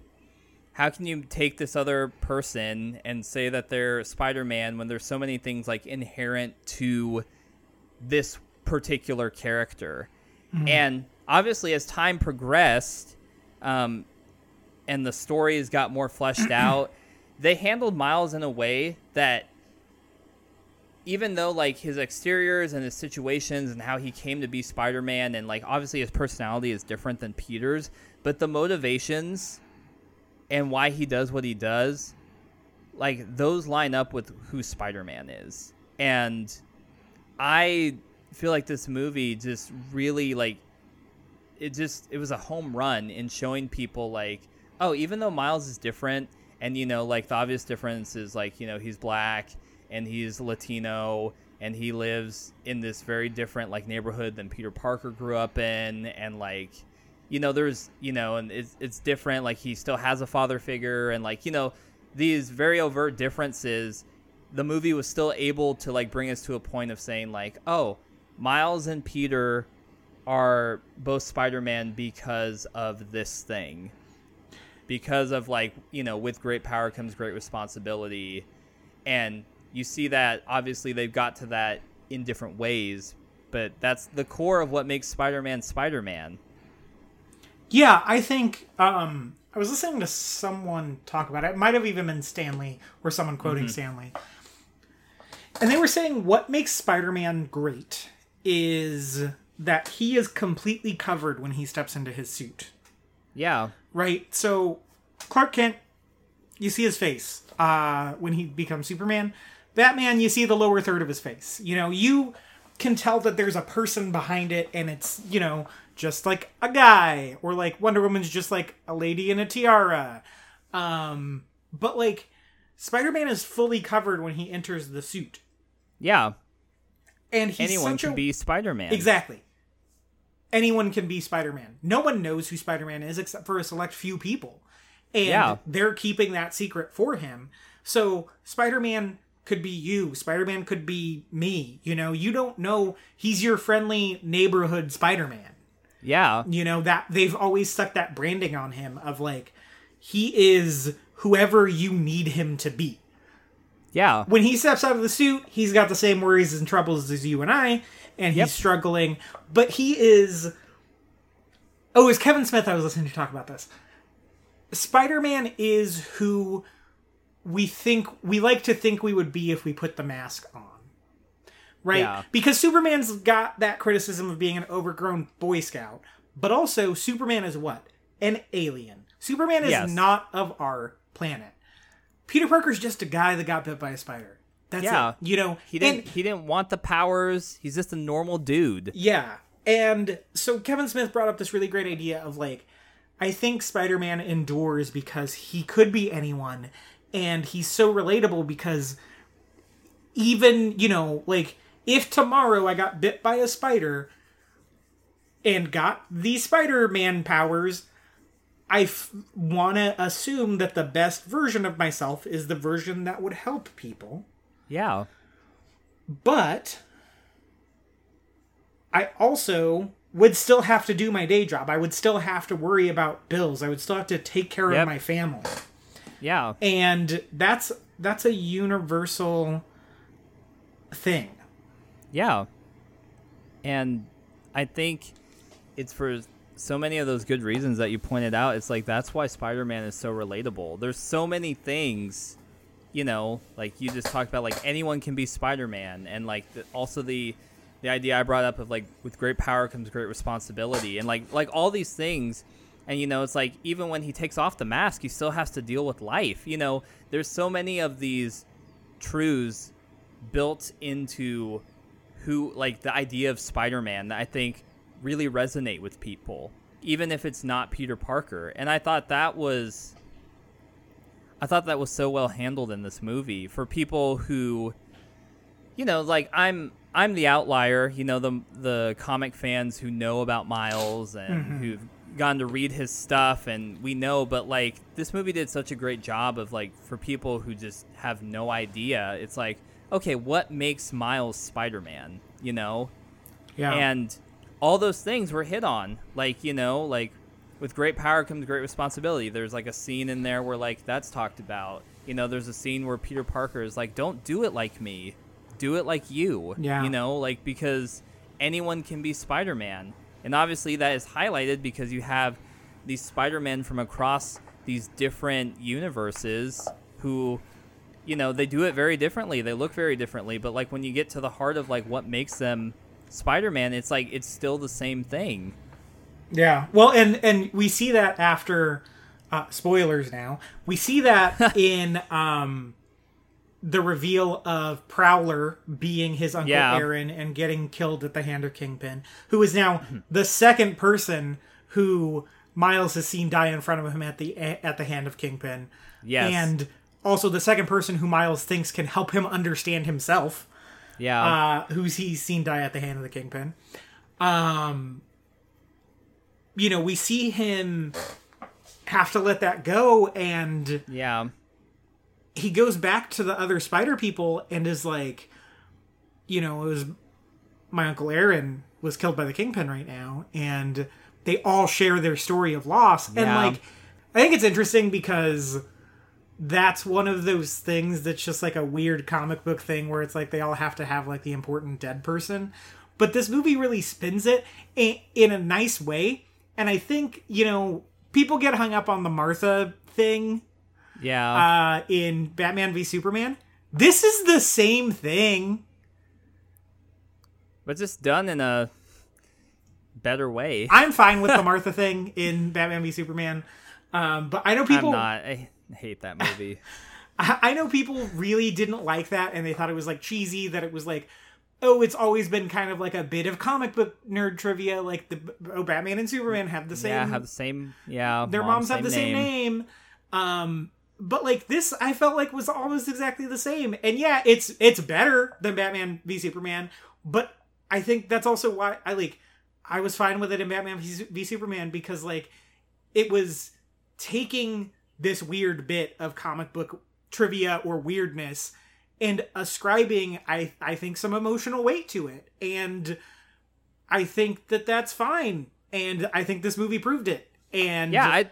how can you take this other person and say that they're Spider-Man when there's so many things like inherent to this particular character? Mm-hmm. And obviously, as time progressed, um, and the stories got more fleshed out, they handled Miles in a way that even though like his exteriors and his situations and how he came to be Spider-Man and like obviously his personality is different than Peter's, but the motivations and why he does what he does, like those line up with who Spider-Man is. And I feel like this movie just really like it just it was a home run in showing people like oh even though miles is different and you know like the obvious difference is like you know he's black and he's latino and he lives in this very different like neighborhood than peter parker grew up in and like you know there's you know and it's, it's different like he still has a father figure and like you know these very overt differences the movie was still able to like bring us to a point of saying like oh Miles and Peter are both Spider-Man because of this thing. Because of like, you know, with great power comes great responsibility. And you see that obviously they've got to that in different ways, but that's the core of what makes Spider-Man Spider-Man. Yeah, I think um I was listening to someone talk about it. It might have even been Stan Lee or someone quoting mm-hmm. Stan Lee. And they were saying what makes Spider-Man great is that he is completely covered when he steps into his suit. Yeah. Right? So Clark Kent, you see his face uh, when he becomes Superman. Batman, you see the lower third of his face. You know, you can tell that there's a person behind it and it's, you know, just like a guy or like Wonder Woman's just like a lady in a tiara. Um, but like Spider-Man is fully covered when he enters the suit. Yeah and he's anyone can a... be Spider-Man. Exactly. Anyone can be Spider-Man. No one knows who Spider-Man is except for a select few people, and yeah. they're keeping that secret for him. So Spider-Man could be you. Spider-Man could be me. You know, you don't know he's your friendly neighborhood Spider-Man. Yeah. You know that they've always stuck that branding on him of like he is whoever you need him to be. Yeah. When he steps out of the suit, he's got the same worries and troubles as you and I, and he's yep. struggling. But he is. Oh, it was Kevin Smith I was listening to talk about this. Spider Man is who we think we like to think we would be if we put the mask on. Right? Yeah. Because Superman's got that criticism of being an overgrown Boy Scout, but also Superman is what? An alien. Superman is yes. not of our planet. Peter Parker's just a guy that got bit by a spider. That's yeah. it. You know, he didn't and, he didn't want the powers. He's just a normal dude. Yeah. And so Kevin Smith brought up this really great idea of like I think Spider-Man endures because he could be anyone and he's so relatable because even, you know, like if tomorrow I got bit by a spider and got the Spider-Man powers, I f- want to assume that the best version of myself is the version that would help people. Yeah. But I also would still have to do my day job. I would still have to worry about bills. I would still have to take care yep. of my family. Yeah. And that's that's a universal thing. Yeah. And I think it's for so many of those good reasons that you pointed out. It's like that's why Spider-Man is so relatable. There's so many things, you know, like you just talked about like anyone can be Spider-Man and like the, also the the idea I brought up of like with great power comes great responsibility, and like like all these things. And you know, it's like even when he takes off the mask, he still has to deal with life. You know, there's so many of these truths built into who like the idea of Spider-Man that I think really resonate with people, even if it's not Peter Parker. And I thought that was I thought that was so well handled in this movie for people who you know, like I'm I'm the outlier, you know, the the comic fans who know about Miles and mm-hmm. who've gone to read his stuff and we know but like this movie did such a great job of like for people who just have no idea it's like okay what makes miles spider-man you know yeah and all those things were hit on like you know like with great power comes great responsibility there's like a scene in there where like that's talked about you know there's a scene where peter parker is like don't do it like me do it like you. Yeah. You know, like because anyone can be Spider Man. And obviously that is highlighted because you have these Spider Men from across these different universes who you know, they do it very differently. They look very differently, but like when you get to the heart of like what makes them Spider-Man, it's like it's still the same thing. Yeah. Well, and and we see that after uh, spoilers now. We see that in um the reveal of Prowler being his uncle yeah. Aaron and getting killed at the hand of Kingpin, who is now mm-hmm. the second person who Miles has seen die in front of him at the at the hand of Kingpin. Yes. And also the second person who Miles thinks can help him understand himself. Yeah. Uh, who's he's seen die at the hand of the Kingpin. Um you know, we see him have to let that go and Yeah he goes back to the other spider people and is like, you know, it was my uncle Aaron was killed by the kingpin right now, and they all share their story of loss. Yeah. And like, I think it's interesting because that's one of those things that's just like a weird comic book thing where it's like they all have to have like the important dead person. But this movie really spins it in, a nice way. And I think, you know, people get hung up on the Martha thing yeah. Uh, in Batman v Superman. This is the same thing. But just done in a better way. I'm fine with the Martha thing in Batman v Superman. Um, but I know people. I'm not. I hate that movie. I know people really didn't like that, and they thought it was like cheesy. That it was like, oh, it's always been kind of like a bit of comic book nerd trivia. Like the oh, Batman and Superman have the same. Yeah, have the same. Yeah, their moms, moms have the name. same name. Um, but like this i felt like was almost exactly the same and yeah it's it's better than batman v superman but i think that's also why i like i was fine with it in batman v superman because like it was taking this weird bit of comic book trivia or weirdness and ascribing i i think some emotional weight to it and i think that that's fine and i think this movie proved it and yeah i.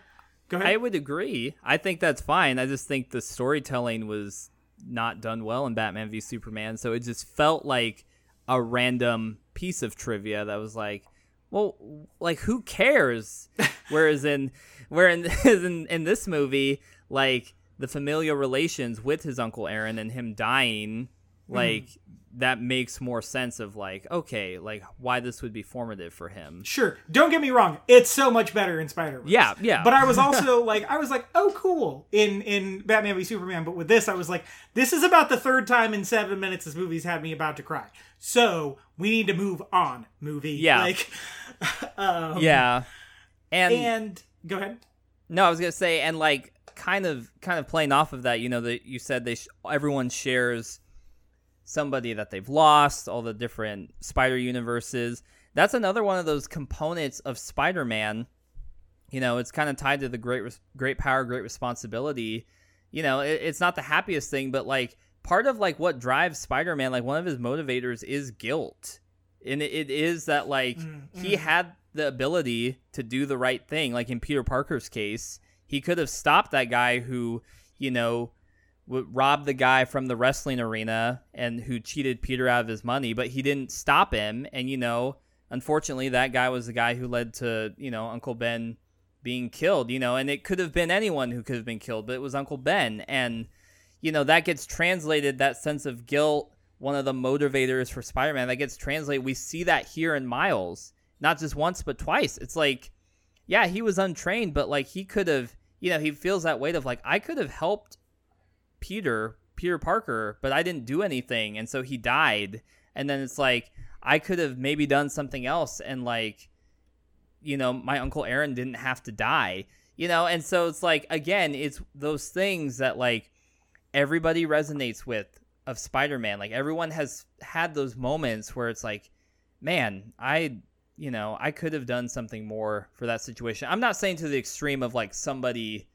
I would agree. I think that's fine. I just think the storytelling was not done well in Batman v Superman, so it just felt like a random piece of trivia that was like, well, like who cares? Whereas in where in, in in this movie, like the familial relations with his uncle Aaron and him dying, like mm that makes more sense of like okay like why this would be formative for him. Sure. Don't get me wrong. It's so much better in spider-man yeah yeah. But i was also like i was like oh cool. In in batman v superman. But with this i was like this is about the third time in seven minutes this movie's had me about to cry. So we need to move on movie. Yeah. Like um, yeah. And and go ahead no i was gonna say and like kind of kind of playing off of that you know that you said they sh- everyone shares somebody that they've lost, all the different spider universes. That's another one of those components of Spider-Man. You know, it's kind of tied to the great great power, great responsibility. You know, it, it's not the happiest thing, but like part of like what drives Spider-Man, like one of his motivators is guilt. And it, it is that like mm-hmm. he had the ability to do the right thing. Like in Peter Parker's case, he could have stopped that guy who, you know, would rob the guy from the wrestling arena and who cheated Peter out of his money, but he didn't stop him. And you know, unfortunately, that guy was the guy who led to you know Uncle Ben being killed. You know, and it could have been anyone who could have been killed, but it was Uncle Ben, and you know that gets translated that sense of guilt one of the motivators for Spider-Man that gets translated. We see that here in Miles, not just once but twice. It's like, yeah, he was untrained, but like he could have, you know, he feels that weight of like I could have helped Peter, Peter Parker, but I didn't do anything, and so he died. And then it's like I could have maybe done something else, and like, you know, my uncle Aaron didn't have to die, you know, and so it's like again, it's those things that like everybody resonates with of Spider-Man. Like everyone has had those moments where it's like, man, I you know, I could have done something more for that situation. I'm not saying to the extreme of like somebody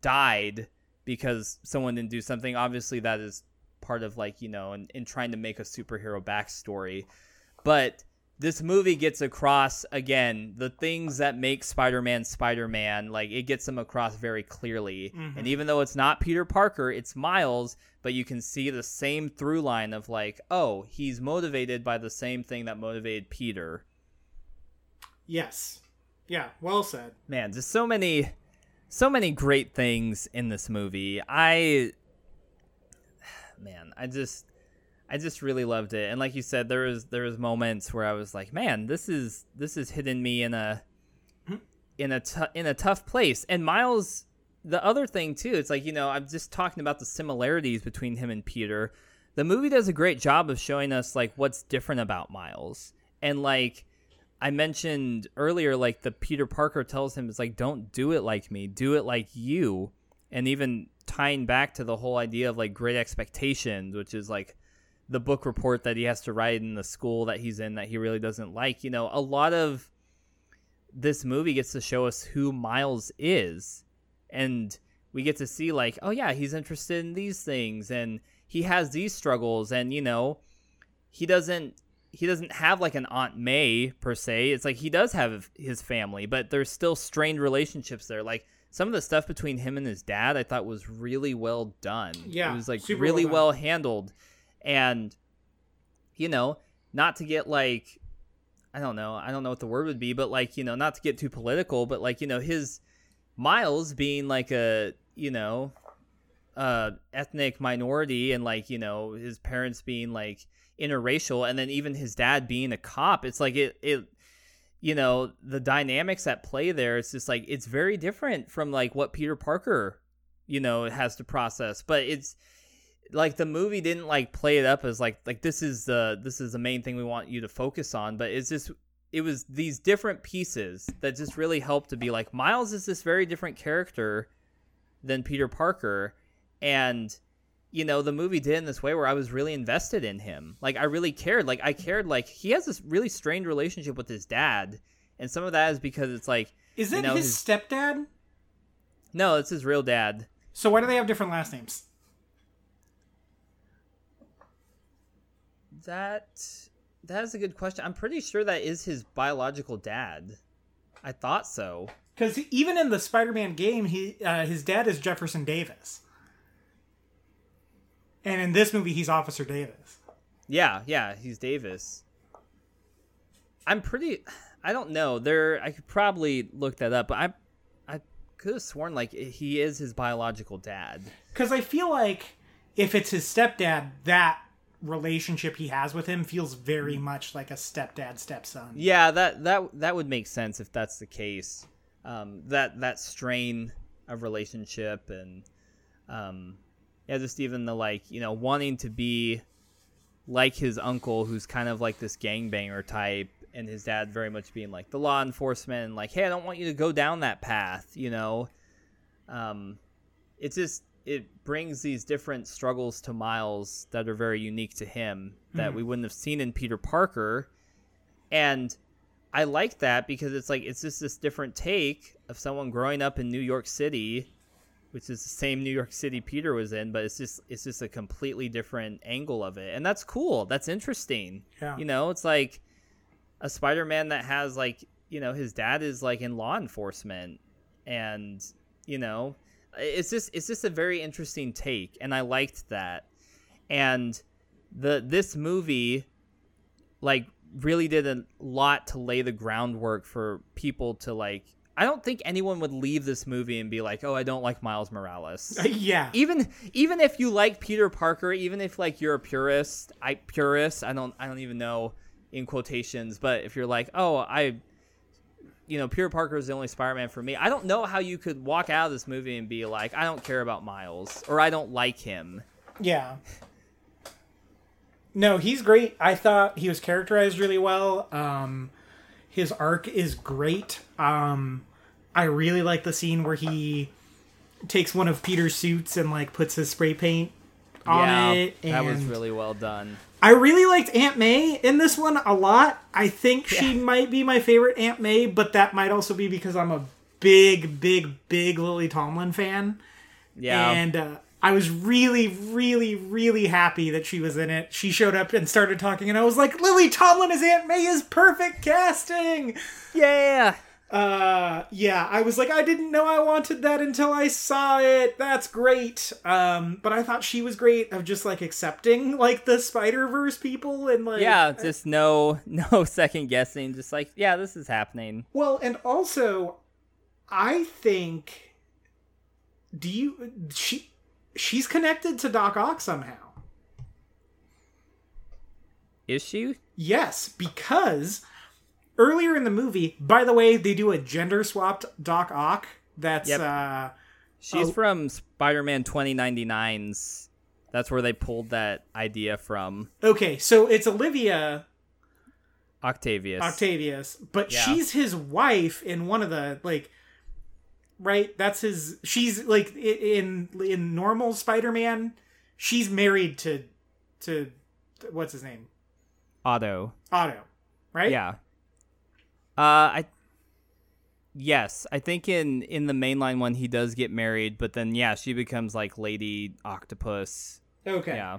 died because someone didn't do something. Obviously that is part of like, you know, in, in trying to make a superhero backstory. But this movie gets across again the things that make Spider-Man Spider-Man like it gets them across very clearly. Mhm. And even though it's not Peter Parker, it's Miles, but you can see the same through line of like, oh, he's motivated by the same thing that motivated Peter. Yes. Yeah, well said. Man, just so many so many great things in this movie. I man, I just I just really loved it. And like you said, there was there was moments where I was like, man, this is this is hitting me in a hmm. in a t- in a tough place. And Miles the other thing too, it's like, you know, I'm just talking about the similarities between him and Peter. The movie does a great job of showing us like what's different about Miles. And like I mentioned earlier, like the Peter Parker tells him, it's like, don't do it like me, do it like you. And even tying back to the whole idea of like great expectations, which is like the book report that he has to write in the school that he's in that he really doesn't like. You know, a lot of this movie gets to show us who Miles is. And we get to see, like, oh, yeah, he's interested in these things and he has these struggles. And, you know, he doesn't he doesn't have like an Aunt May per se. It's like he does have his family, but there's still strained relationships there. Like some of the stuff between him and his dad, I thought was really well done. Yeah, it was like really well well handled, and you know, not to get like, I don't know, I don't know what the word would be, but like you know, not to get too political, but like you know, his Miles being like a you know, uh, ethnic minority and like you know his parents being like interracial and then even his dad being a cop it's like it it you know the dynamics at play there it's just like it's very different from like what peter parker you know has to process but it's like the movie didn't like play it up as like like this is the this is the main thing we want you to focus on but it's just it was these different pieces that just really helped to be like miles is this very different character than peter parker and you know the movie did in this way where i was really invested in him. Like i really cared. Like i cared like he has this really strained relationship with his dad and some of that is because it's like Is You it know, his his- stepdad? no it's his real dad. So why do they have different last names? that that is a good question. I'm pretty sure that is his biological dad. I thought so. Because even in the Spider-Man game, he uh, his dad is Jefferson Davis, and in this movie, he's Officer Davis. Yeah, yeah, he's Davis. I'm pretty. I don't know. There, I could probably look that up, but I, I could have sworn like he is his biological dad. Because I feel like if it's his stepdad, that relationship he has with him feels very much like a stepdad stepson. Yeah, that that that would make sense if that's the case. Um, that that strain of relationship and, um, yeah, just even the like you know wanting to be like his uncle, who's kind of like this gangbanger type, and his dad very much being like the law enforcement, and like, hey, I don't want you to go down that path, you know. Um, it's just it brings these different struggles to Miles that are very unique to him that we wouldn't have seen in Peter Parker, and I like that because it's like it's just this different take of someone growing up in New York City, which is the same New York City Peter was in, but it's just it's just a completely different angle of it, and that's cool. That's interesting. Yeah. You know, it's like a Spider-Man that has like you know his dad is like in law enforcement, and you know it's just it's just a very interesting take, and I liked that. And the this movie like really did a lot to lay the groundwork for people to like I don't think anyone would leave this movie and be like, "Oh, I don't like Miles Morales." yeah. even even if you like Peter Parker, even if like you're a purist, I purist, I don't I don't even know in quotations, but if you're like, "Oh, I you know, Peter Parker is the only Spider-Man for me." I don't know how you could walk out of this movie and be like, "I don't care about Miles" or "I don't like him." Yeah. No, he's great. I thought he was characterized really well. Um, his arc is great. Um, I really like the scene where he takes one of Peter's suits and like puts his spray paint on yeah, it. that was really well done. I really liked Aunt May in this one a lot. I think she might be my favorite Aunt May, but that might also be because I'm a big, big, big Lily Tomlin fan. Yeah. And uh, I was really, really, really happy that she was in it. She showed up and started talking, and I was like, Lily Tomlin as Aunt May is perfect casting. yeah. Uh, yeah, I was like, I didn't know I wanted that until I saw it. That's great. Um, but I thought she was great of just like accepting like the Spider Verse people and like Yeah, just no no second guessing, just like, yeah, this is happening. Well, and also, I think, do you she she's connected to Doc Ock somehow? Is she? Yes, because earlier in the movie, by the way, they do a gender swapped Doc Ock. That's Yep. uh She's Oh. from Spider-Man 2099's. That's where they pulled that idea from. okay. So it's Olivia Octavius. Octavius, but Yeah. she's his wife in one of the like. Right, that's his. She's like in in normal Spider-Man. She's married to to what's his name Otto. Otto, right? Yeah. Uh, I. Yes, I think in in the mainline one he does get married, but then yeah, she becomes like Lady Octopus. Okay. Yeah.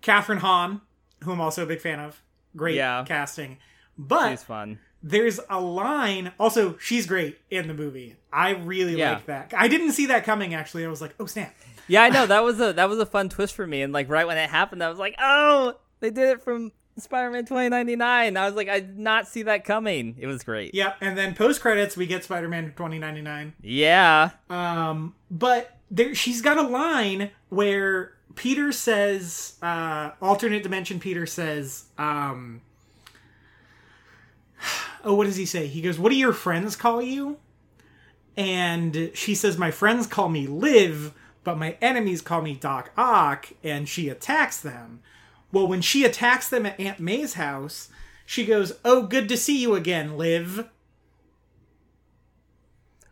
Kathryn Hahn, who I'm also a big fan of. Great Yeah. casting. But She's fun. There's a line. Also, she's great in the movie. I really Yeah. like that. I didn't see that coming. Actually, I was like, oh snap. Yeah, I know that was a that was a fun twist for me, and like right when it happened, I was like, oh, they did it from Spider-Man 2099. I was like, I did not see that coming. It was great. Yep. And then post credits, we get Spider-Man 2099. Yeah. Um, but there, she's got a line where Peter says, uh, alternate dimension. Peter says, um, oh, what does he say? He goes, "What do your friends call you?" And she says, "My friends call me Liv, but my enemies call me Doc Ock." And she attacks them. Well, when she attacks them at Aunt May's house, she goes, "Oh, good to see you again, Liv."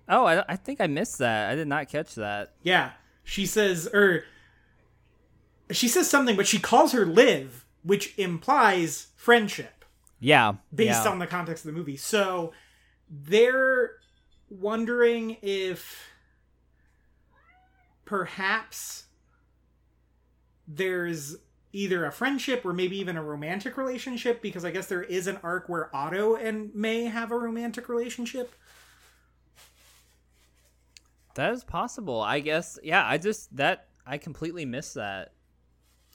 Oh, I, I think I missed that. I did not catch that. Yeah. She says, or she says something, but she calls her Liv, which implies friendship Yeah. based yeah. on the context of the movie. So they're wondering if perhaps there's either a friendship or maybe even a romantic relationship because I guess there is an arc where Otto and May have a romantic relationship. That is possible. I guess. Yeah. I just that I completely missed that.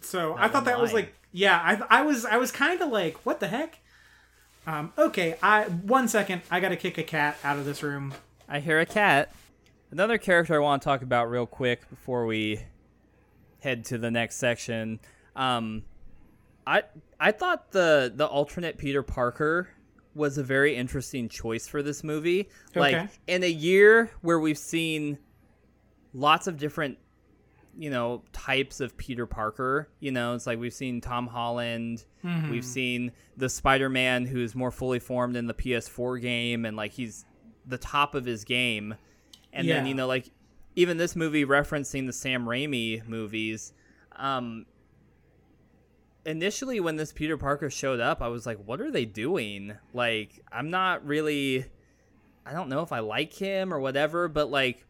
So I thought that was like, yeah, I, I was, I was kind of like, what the heck? Um, okay, I one second, I gotta kick a cat out of this room. I hear a cat. Another character I want to talk about real quick before we head to the next section. Um, I I thought the the alternate Peter Parker was a very interesting choice for this movie. Okay. Like in a year where we've seen lots of different you know types of Peter Parker. You know, it's like we've seen Tom Holland, Mm-hmm. we've seen the Spider-Man who's more fully formed in the PS4 game, and like he's the top of his game. And then you know, like even this movie referencing the Sam Raimi movies. Um, initially, when this Peter Parker showed up, I was like, "What are they doing?" Like, I'm not really. I don't know if I like him or whatever, but like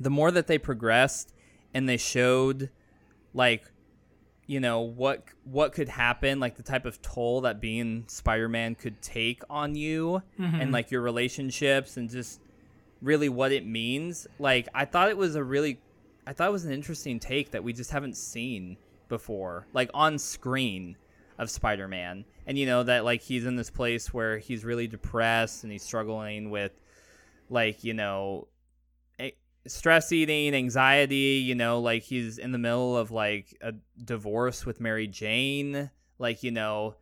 the more that they progressed and they showed like you know what what could happen like the type of toll that being spider-man could take on you and mm-hmm. like your relationships and just really what it means. Like i thought it was a really i thought it was an interesting take that we just haven't seen before like on screen of spider-man. And you know that like he's in this place where he's really depressed and he's struggling with like you know stress eating anxiety you know like he's in the middle of like a divorce with mary jane like you know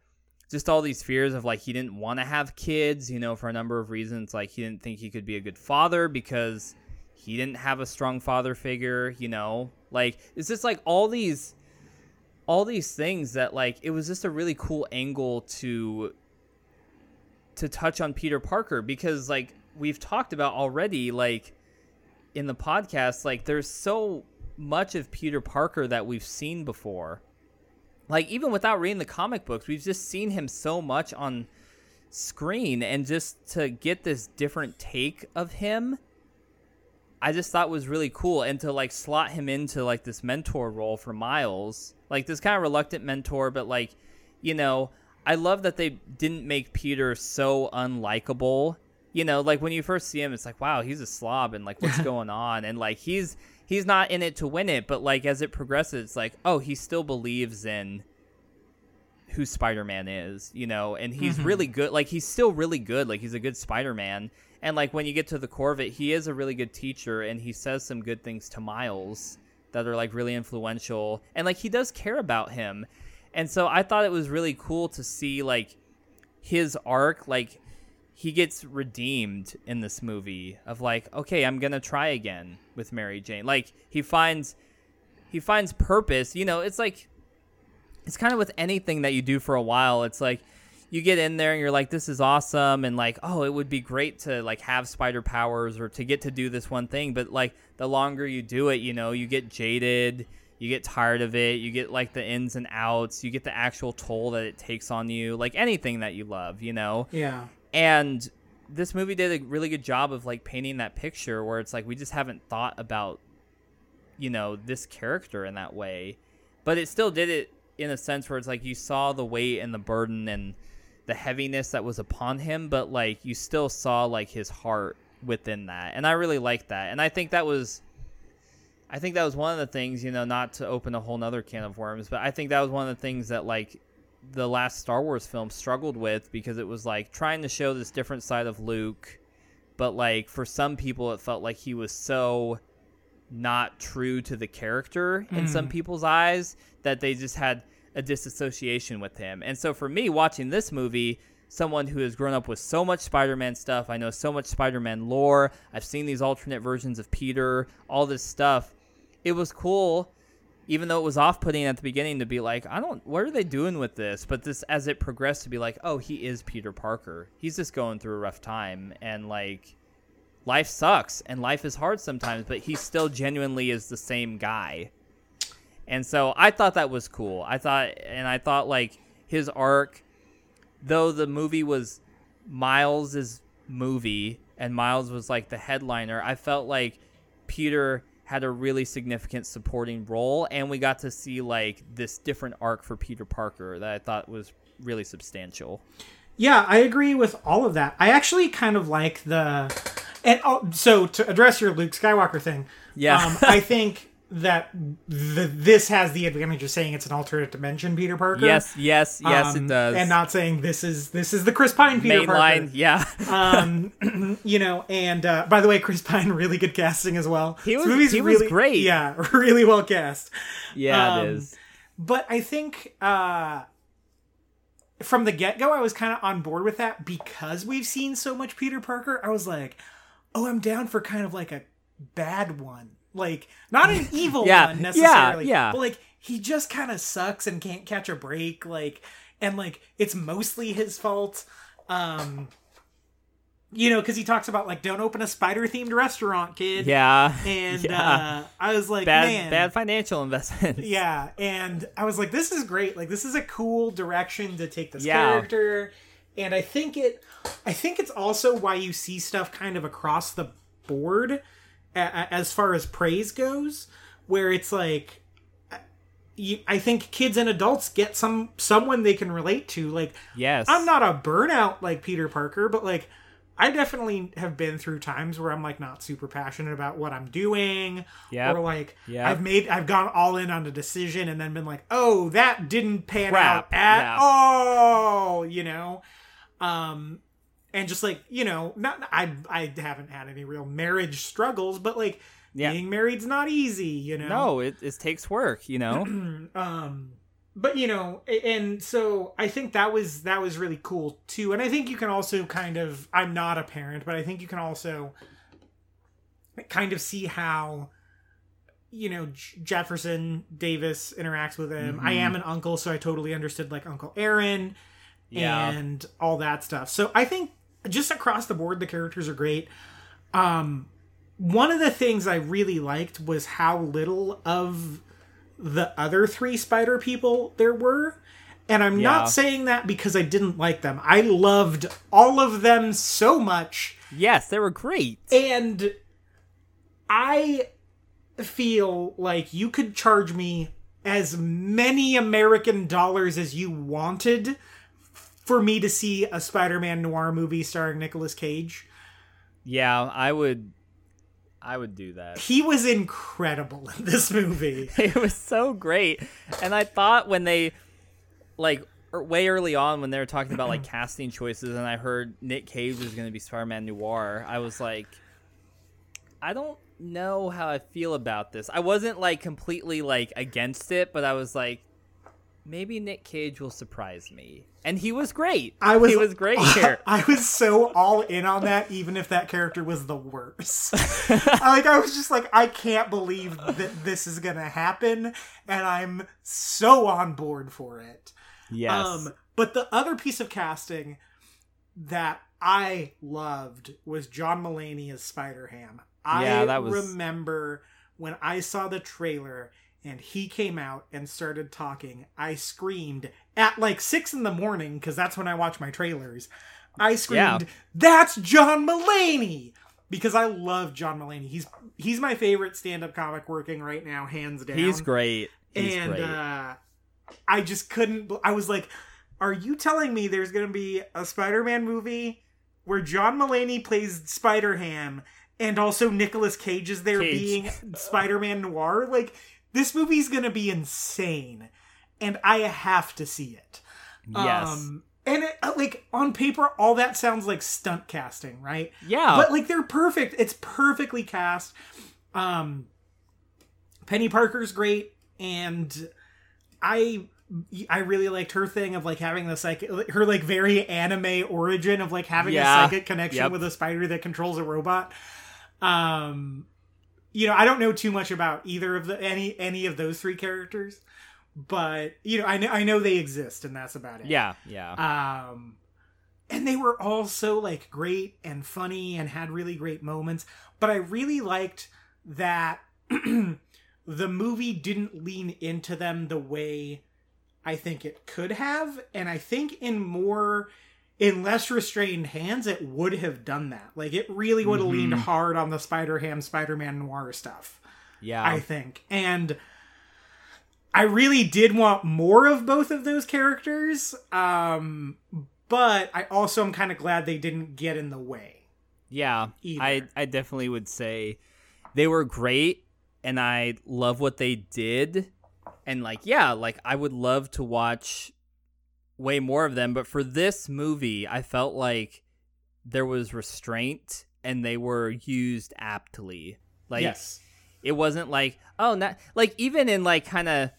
just all these fears of like he didn't want to have kids you know for a number of reasons like he didn't think he could be a good father because he didn't have a strong father figure you know? Like it's just like all these all these things that like it was just a really cool angle to to touch on Peter Parker because like we've talked about already like in the podcast like there's so much of Peter Parker that we've seen before. Like even without reading the comic books, we've just seen him so much on screen and just to get this different take of him I just thought was really cool and to like slot him into like this mentor role for Miles. Like this kind of reluctant mentor but like you know, I love that they didn't make Peter so unlikable. You know, like when you first see him, it's like, wow, he's a slob, and like, what's going on? And like, he's he's not in it to win it, but like as it progresses, it's like, oh, he still believes in who Spider-Man is, you know, and he's Mhm. really good. Like he's still really good. Like he's a good Spider-Man. And like when you get to the core of it, he is a really good teacher, and he says some good things to Miles that are like really influential, and like he does care about him. And so I thought it was really cool to see like his arc, like he gets redeemed in this movie of like, okay, I'm gonna try again with Mary Jane. Like he finds he finds purpose. You know, it's like it's kind of with anything that you do for a while. It's like you get in there and you're like, this is awesome, and like, oh, it would be great to like have spider powers or to get to do this one thing. But like the longer you do it, you know, you get jaded, you get tired of it, you get like the ins and outs, you get the actual toll that it takes on you, like anything that you love, you know. Yeah. And this movie did a really good job of like painting that picture where it's like we just haven't thought about you know this character in that way. But it still did it in a sense where it's like you saw the weight and the burden and the heaviness that was upon him but like you still saw like his heart within that. And i really liked that. And i think that was i think that was one of the things you know not to open a whole nother can of worms but i think that was one of the things that like the last star wars film struggled with because it was like trying to show this different side of luke but like for some people it felt like he was so not true to the character in some Mm. people's eyes that they just had a disassociation with him. And so for me watching this movie, someone who has grown up with so much Spider-Man stuff, I know so much Spider-Man lore, I've seen these alternate versions of Peter, all this stuff. It was cool even though it was off-putting at the beginning to be like, I don't what are they doing with this? But this as it progressed to be like, oh, he is Peter Parker. He's just going through a rough time and like life sucks and life is hard sometimes, but he still genuinely is the same guy. And so I thought that was cool. I thought, and I thought like his arc, though the movie was Miles's movie and Miles was like the headliner, I felt like Peter had a really significant supporting role and we got to see like this different arc for Peter Parker that I thought was really substantial. Yeah, I agree with all of that. I actually kind of like the, and oh, so to address your Luke Skywalker thing, Yeah. um, I think that the, this has the advantage of saying it's an alternate dimension Peter Parker. Yes, yes, yes, um, it does. and not saying this is this is the Chris Pine Peter mainline, Parker. yeah. Um, you know, and uh, by the way, Chris Pine really good casting as well. He was- movie's he was really- great. Yeah, really well cast. yeah, um, it is. But I think uh, from the get go, I was kind of on board with that because we've seen so much Peter Parker. I was like, oh, I'm down for kind of like a bad one. Like, not an evil Yeah, one necessarily. yeah. But like, he just kind of sucks and can't catch a break. Like, and like, it's mostly his fault. Um, you know, because he talks about like, don't open a spider themed restaurant, kid. Yeah. And yeah. uh, I was like, bad man, bad financial investment. yeah, and I was like, this is great. Like, this is a cool direction to take this Yeah. character. And I think it, I think it's also why you see stuff kind of across the board as far as praise goes, where it's like, I think kids and adults get some someone they can relate to. Like, Yes. I'm not a burnout like Peter Parker, but like I definitely have been through times where I'm like not super passionate about what I'm doing. Yep. Or like Yep. I've made I've gone all in on a decision and then been like, oh, that didn't pan Crap. out at Yeah. all, you know? Um and just like you know, not I I haven't had any real marriage struggles, but like Yeah. being married's not easy, you know. No, it, it takes work, you know? um but you know and so i think that was that was really cool too and i think you can also kind of i'm not a parent but i think you can also kind of see how you know J- jefferson davis interacts with him i Mhm. am an uncle so i totally understood like uncle aaron Yeah. and all that stuff so i think just across the board the characters are great um one of the things i really liked was how little of the other three spider people there were and i'm Yeah. not saying that because i didn't like them i loved all of them so much yes, they were great. and i feel like you could charge me as many american dollars as you wanted for me to see a spider-man noir movie starring Nicolas cage Yeah, I would I would do that. he was incredible in this movie it was so great. And I thought when they like er- way early on when they were talking about like casting choices and I heard Nick Cage was going to be Spider-Man Noir, I was like I don't know how I feel about this. I wasn't like completely like against it, but I was like maybe Nick Cage will surprise me. And he was great. I was he was great here. I was so all in on that, even if that character was the worst. Like I was just like, I can't believe that this is gonna happen, and I'm so on board for it. yes. Um, but the other piece of casting that I loved was John Mulaney as Spider Ham. I Yeah, that was- remember when I saw the trailer and he came out and started talking, I screamed at like six in the morning because that's when I watch my trailers. I screamed, Yeah. "That's John Mulaney!" Because I love John Mulaney. He's he's my favorite stand-up comic working right now, hands down He's great. He's and great. uh i just couldn't i was like are you telling me there's gonna be a spider-man movie where john Mulaney plays spider-ham and also Nicolas cage is there Cage. being spider-man noir like this movie's gonna be insane and i have to see it yes. um and it, uh, like on paper all that sounds like stunt casting right yeah. but like they're perfect. It's perfectly cast. Um Peni Parker's great and I I really liked her thing of like having the psychic her like very anime origin of like having Yeah. a psychic connection Yep. with a spider that controls a robot. Um you know, I don't know too much about either of the any any of those three characters, but you know, I know I know they exist and that's about it. yeah. Yeah. Um, and they were all so like great and funny and had really great moments. But I really liked that the movie didn't lean into them the way I think it could have, and I think in more in less restrained hands it would have done that. Like it really would have leaned Mhm. hard on the Spider Ham Spider Man noir stuff. yeah. I think. And I really did want more of both of those characters. Um, but I also am kind of glad they didn't get in the way. Yeah, either. I I definitely would say they were great, and I love what they did, and like yeah, like I would love to watch way more of them. But for this movie, I felt like there was restraint, and they were used aptly. Like yes. it wasn't like oh not like even in like kind of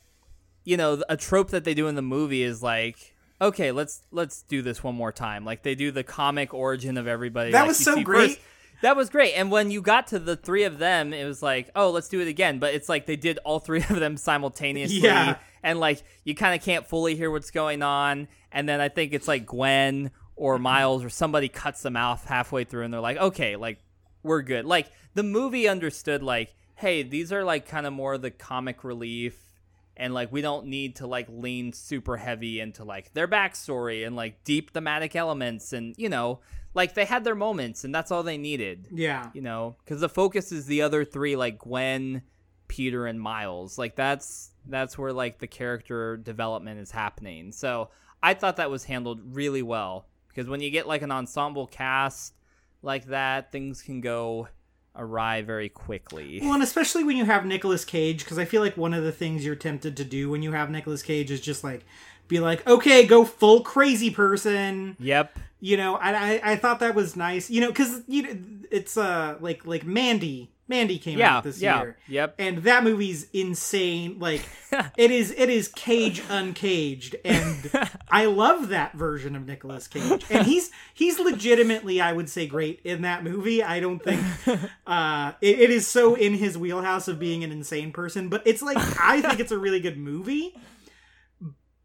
you know a trope that they do in the movie is like okay let's let's do this one more time like they do the comic origin of everybody That like, was so great. first- that was great. And when you got to the three of them it was like oh let's do it again. But it's like they did all three of them simultaneously. Yeah. and like you kind of can't fully hear what's going on. And then i think it's like gwen or mm-hmm. miles or somebody cuts them off halfway through and they're like okay like we're good. Like the movie understood like hey these are like kind of more the comic relief and like we don't need to like lean super heavy into like their backstory and like deep thematic elements and you know like they had their moments and that's all they needed. Yeah. you know because the focus is the other three like gwen peter and miles. Like that's that's where like the character development is happening. So i thought that was handled really well. Because when you get like an ensemble cast like that things can go awry very quickly Well, and especially when you have Nicolas Cage, because I feel like one of the things you're tempted to do when you have Nicolas Cage is just like be like, okay, go full crazy person. yep You know, I I, I thought that was nice. You know, because you know, it's uh like like Mandy. Mandy came Yeah, out this yeah, year. yep. And that movie's insane. Like it is it is Cage uncaged. And I love that version of Nicolas Cage. And he's he's legitimately, I would say, great in that movie. I don't think uh it, it is so in his wheelhouse of being an insane person, but it's like I think it's a really good movie.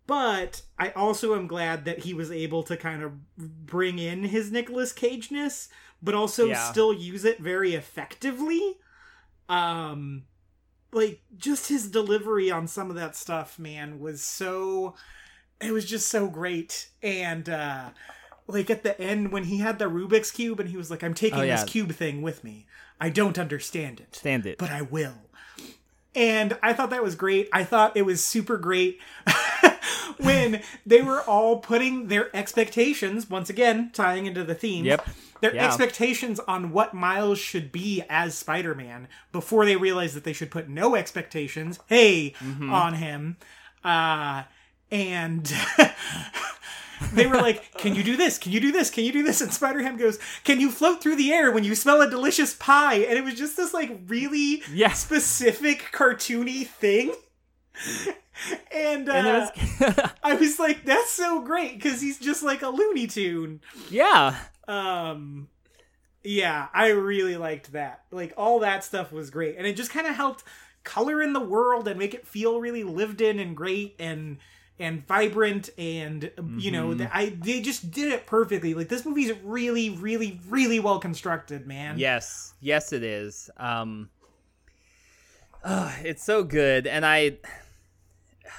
But I also am glad that he was able to kind of bring in his Nicolas Cage-ness, but also Yeah. still use it very effectively. Um like just his delivery on some of that stuff, man, was so it was just so great. And uh like at the end when he had the Rubik's cube and he was like, I'm taking Oh, yeah. this cube thing with me. I don't understand it Stand it. but I will. And I thought that was great. I thought it was super great when they were all putting their expectations, once again, tying into the theme, Yep. Their Yeah. expectations on what Miles should be as Spider Man before they realized that they should put no expectations, hey, Mm-hmm. on him. Uh, and they were like, "Can you do this? Can you do this? Can you do this?" And Spider Ham goes, "Can you float through the air when you smell a delicious pie?" And it was just this like really Yeah. specific cartoony thing. And, uh, And was, I was like, "That's so great" because he's just like a Looney Tune. yeah. Um, yeah, I really liked that. Like all that stuff was great, and it just kind of helped color in the world and make it feel really lived in and great and and vibrant and you know Mm-hmm. the, I they just did it perfectly. Like this movie's really really really well constructed, man. Yes, yes, it is. Um, uh, it's so good, and I,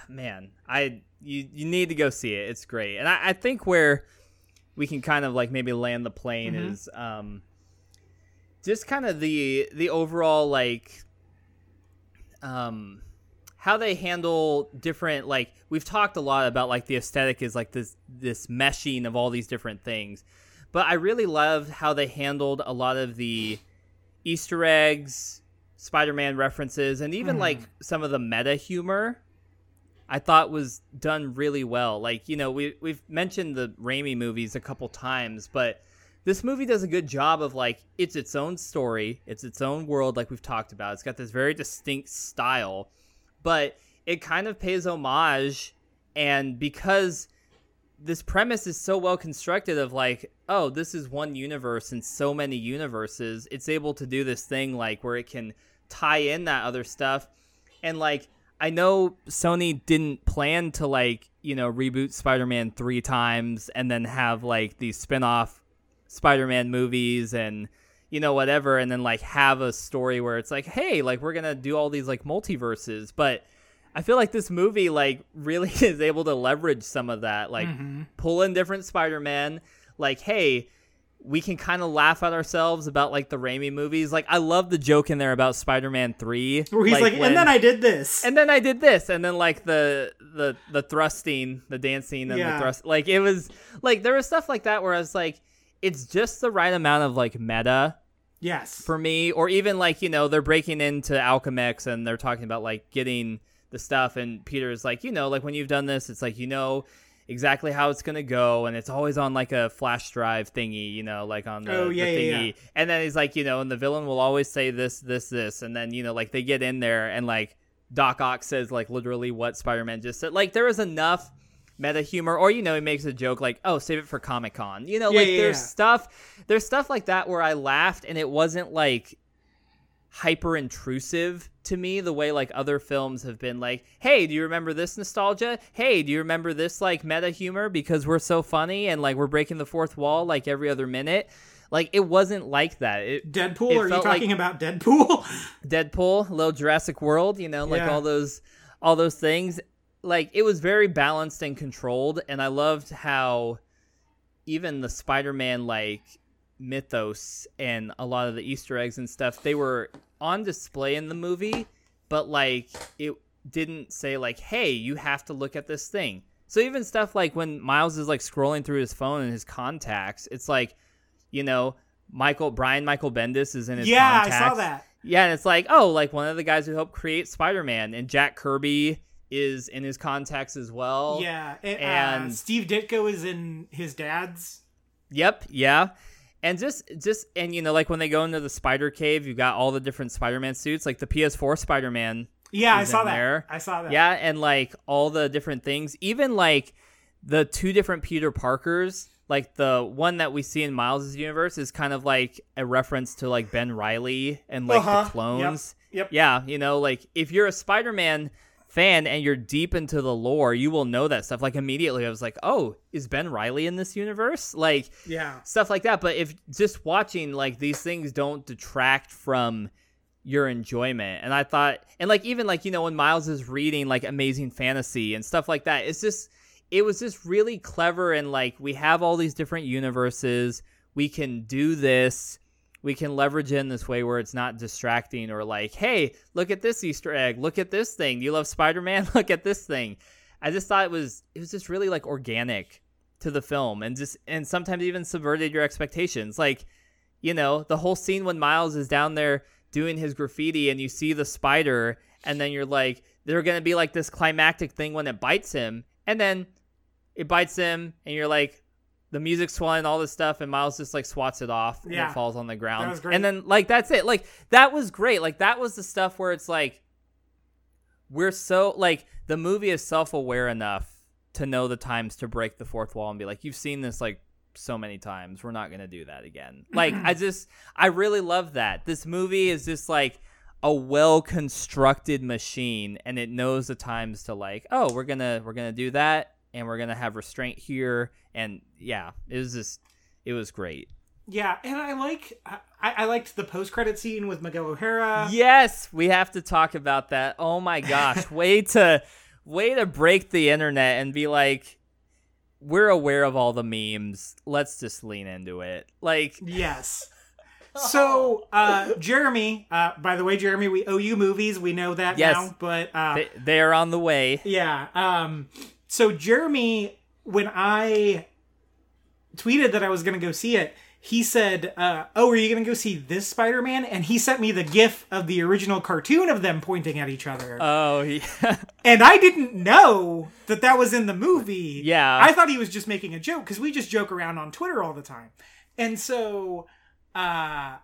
man, I you you need to go see it. It's great, and I, I think where we can kind of like maybe land the plane Mhm. is um, just kind of the the overall like um how they handle different like we've talked a lot about like the aesthetic is like this this meshing of all these different things but i really loved how they handled a lot of the easter eggs spider-man references and even Mhm. like some of the meta humor i thought was done really well. Like you know we, we've mentioned the Raimi movies a couple times but this movie does a good job of like it's its own story it's its own world like we've talked about. It's got this very distinct style but it kind of pays homage and because this premise is so well constructed of like oh this is one universe and so many universes it's able to do this thing like where it can tie in that other stuff and like i know sony didn't plan to like you know reboot spider-man three times and then have like these spin-off spider-man movies and you know whatever and then like have a story where it's like hey like we're gonna do all these like multiverses but i feel like this movie like really is able to leverage some of that like Mhm. pull in different spider-man like hey we can kind of laugh at ourselves about like the Raimi movies. Like I love the joke in there about Spider-Man 3 Where he's like, when- and then I did this. and then I did this, and then like the the the thrusting, the dancing, and Yeah. the thrust. Like it was like there was stuff like that where I was like, it's just the right amount of like meta yes. for me, or even like you know they're breaking into Alchemax and they're talking about like getting the stuff, and Peter's like, you know, like when you've done this, it's like you know exactly how it's gonna go, and it's always on like a flash drive thingy, you know, like on the, Oh, yeah, the thingy. yeah. And then he's like, you know, and the villain will always say this, this, this, and then you know, like they get in there and like Doc Ock says like literally what Spider Man just said. Like there is enough meta humor, or you know, he makes a joke like, "Oh, save it for Comic Con." You know, Yeah, like yeah, there's yeah. stuff, there's stuff like that where I laughed and it wasn't like hyper intrusive to me the way like other films have been like hey do you remember this nostalgia hey do you remember this like meta humor because we're so funny and like we're breaking the fourth wall like every other minute like it wasn't like that it, Deadpool? it Are you felt like- talking about Deadpool? Deadpool, little Jurassic World, you know, like Yeah. all those all those things. Like it was very balanced and controlled and I loved how even the Spider-Man like mythos and a lot of the Easter eggs and stuff, they were on display in the movie, but like it didn't say like, "Hey, you have to look at this thing." So even stuff like when Miles is like scrolling through his phone and his contacts, it's like, you know, Michael Brian Michael Bendis is in his yeah, contacts. I saw that. Yeah, and it's like, oh, like one of the guys who helped create Spider-Man, and Jack Kirby is in his contacts as well. Yeah, and, uh, and- Steve Ditko is in his dad's Yep, yeah. And just just and you know like when they go into the spider cave, you got all the different Spider-Man suits, like the PS4 Spider-Man. Yeah, I saw that. there. I saw that. Yeah, and like all the different things, even like the two different Peter Parkers, like the one that we see in Miles's universe is kind of like a reference to like Ben Riley and like Uh-huh. the clones. Yep. Yeah, you know, like if you're a Spider-Man fan and you're deep into the lore, you will know that stuff. Like immediately I was like, "Oh, is Ben Riley in this universe?" Like Yeah. stuff like that. But if just watching like these things don't detract from your enjoyment. And I thought, and like even like you know when Miles is reading like Amazing Fantasy and stuff like that, it's just it was just really clever and like we have all these different universes. We can do this. We can leverage in this way where it's not distracting or like, hey, look at this Easter egg. Look at this thing. You love Spider Man? Look at this thing. I just thought it was it was just really like organic to the film and just and sometimes even subverted your expectations. Like, you know, the whole scene when Miles is down there doing his graffiti and you see the spider and then you're like they're to be like this climactic thing when it bites him and then it bites him and you're like the music's swelling all this stuff and Miles just like swats it off and it falls on the ground. That was great. And then like that's it. Like that was great. Like that was the stuff where it's like we're so like the movie is self-aware enough to know the times to break the fourth wall and be like you've seen this like so many times we're not going to do that again like i just i really love that this movie is just like a well constructed machine and it knows the times to like oh we're to we're going to do that and we're going to have restraint here and yeah it was just it was great Yeah, and I like I, I liked the post credit scene with Miguel O'Hara. yes, we have to talk about that. Oh my gosh, way to way to break the internet and be like we're aware of all the memes. Let's just lean into it. Like Yes. So, uh, Jeremy, uh, by the way, Jeremy, we owe you movies. We know that Yes. now. But uh, they, they are on the way. yeah. Um, so, Jeremy, when I tweeted that I was going to go see it, he said, uh, Oh, are you going to go see this Spider Man? And he sent me the gif of the original cartoon of them pointing at each other. Oh yeah. and I didn't know that that was in the movie. Yeah. I thought he was just making a joke because we just joke around on Twitter all the time. And so uh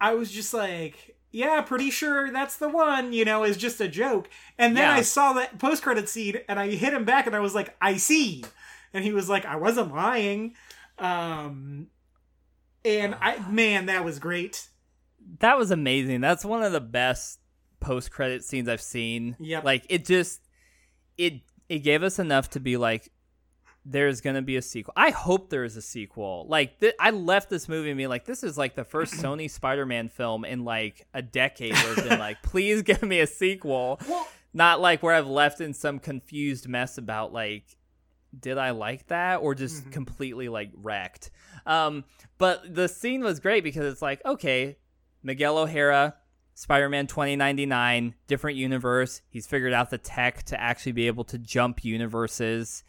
I was just like, yeah, pretty sure that's the one, you know, is just a joke. And then Yeah. I saw that post credit scene and I hit him back and I was like, I see. And he was like, I wasn't lying. Um and I man, that was great. that was amazing. That's one of the best post credit scenes I've seen. Yeah. Like it just it it gave us enough to be like there's gonna be a sequel. I hope there is a sequel. Like th- I left this movie being like, this is like the first Sony Spider-Man film in like a decade where it's been like, please give me a sequel. Well- Not like where I've left in some confused mess about like, did I like that or just completely like wrecked. Um, but the scene was great because it's like, okay, Miguel O'Hara, Spider Man 2099, different universe. He's figured out the tech to actually be able to jump universes.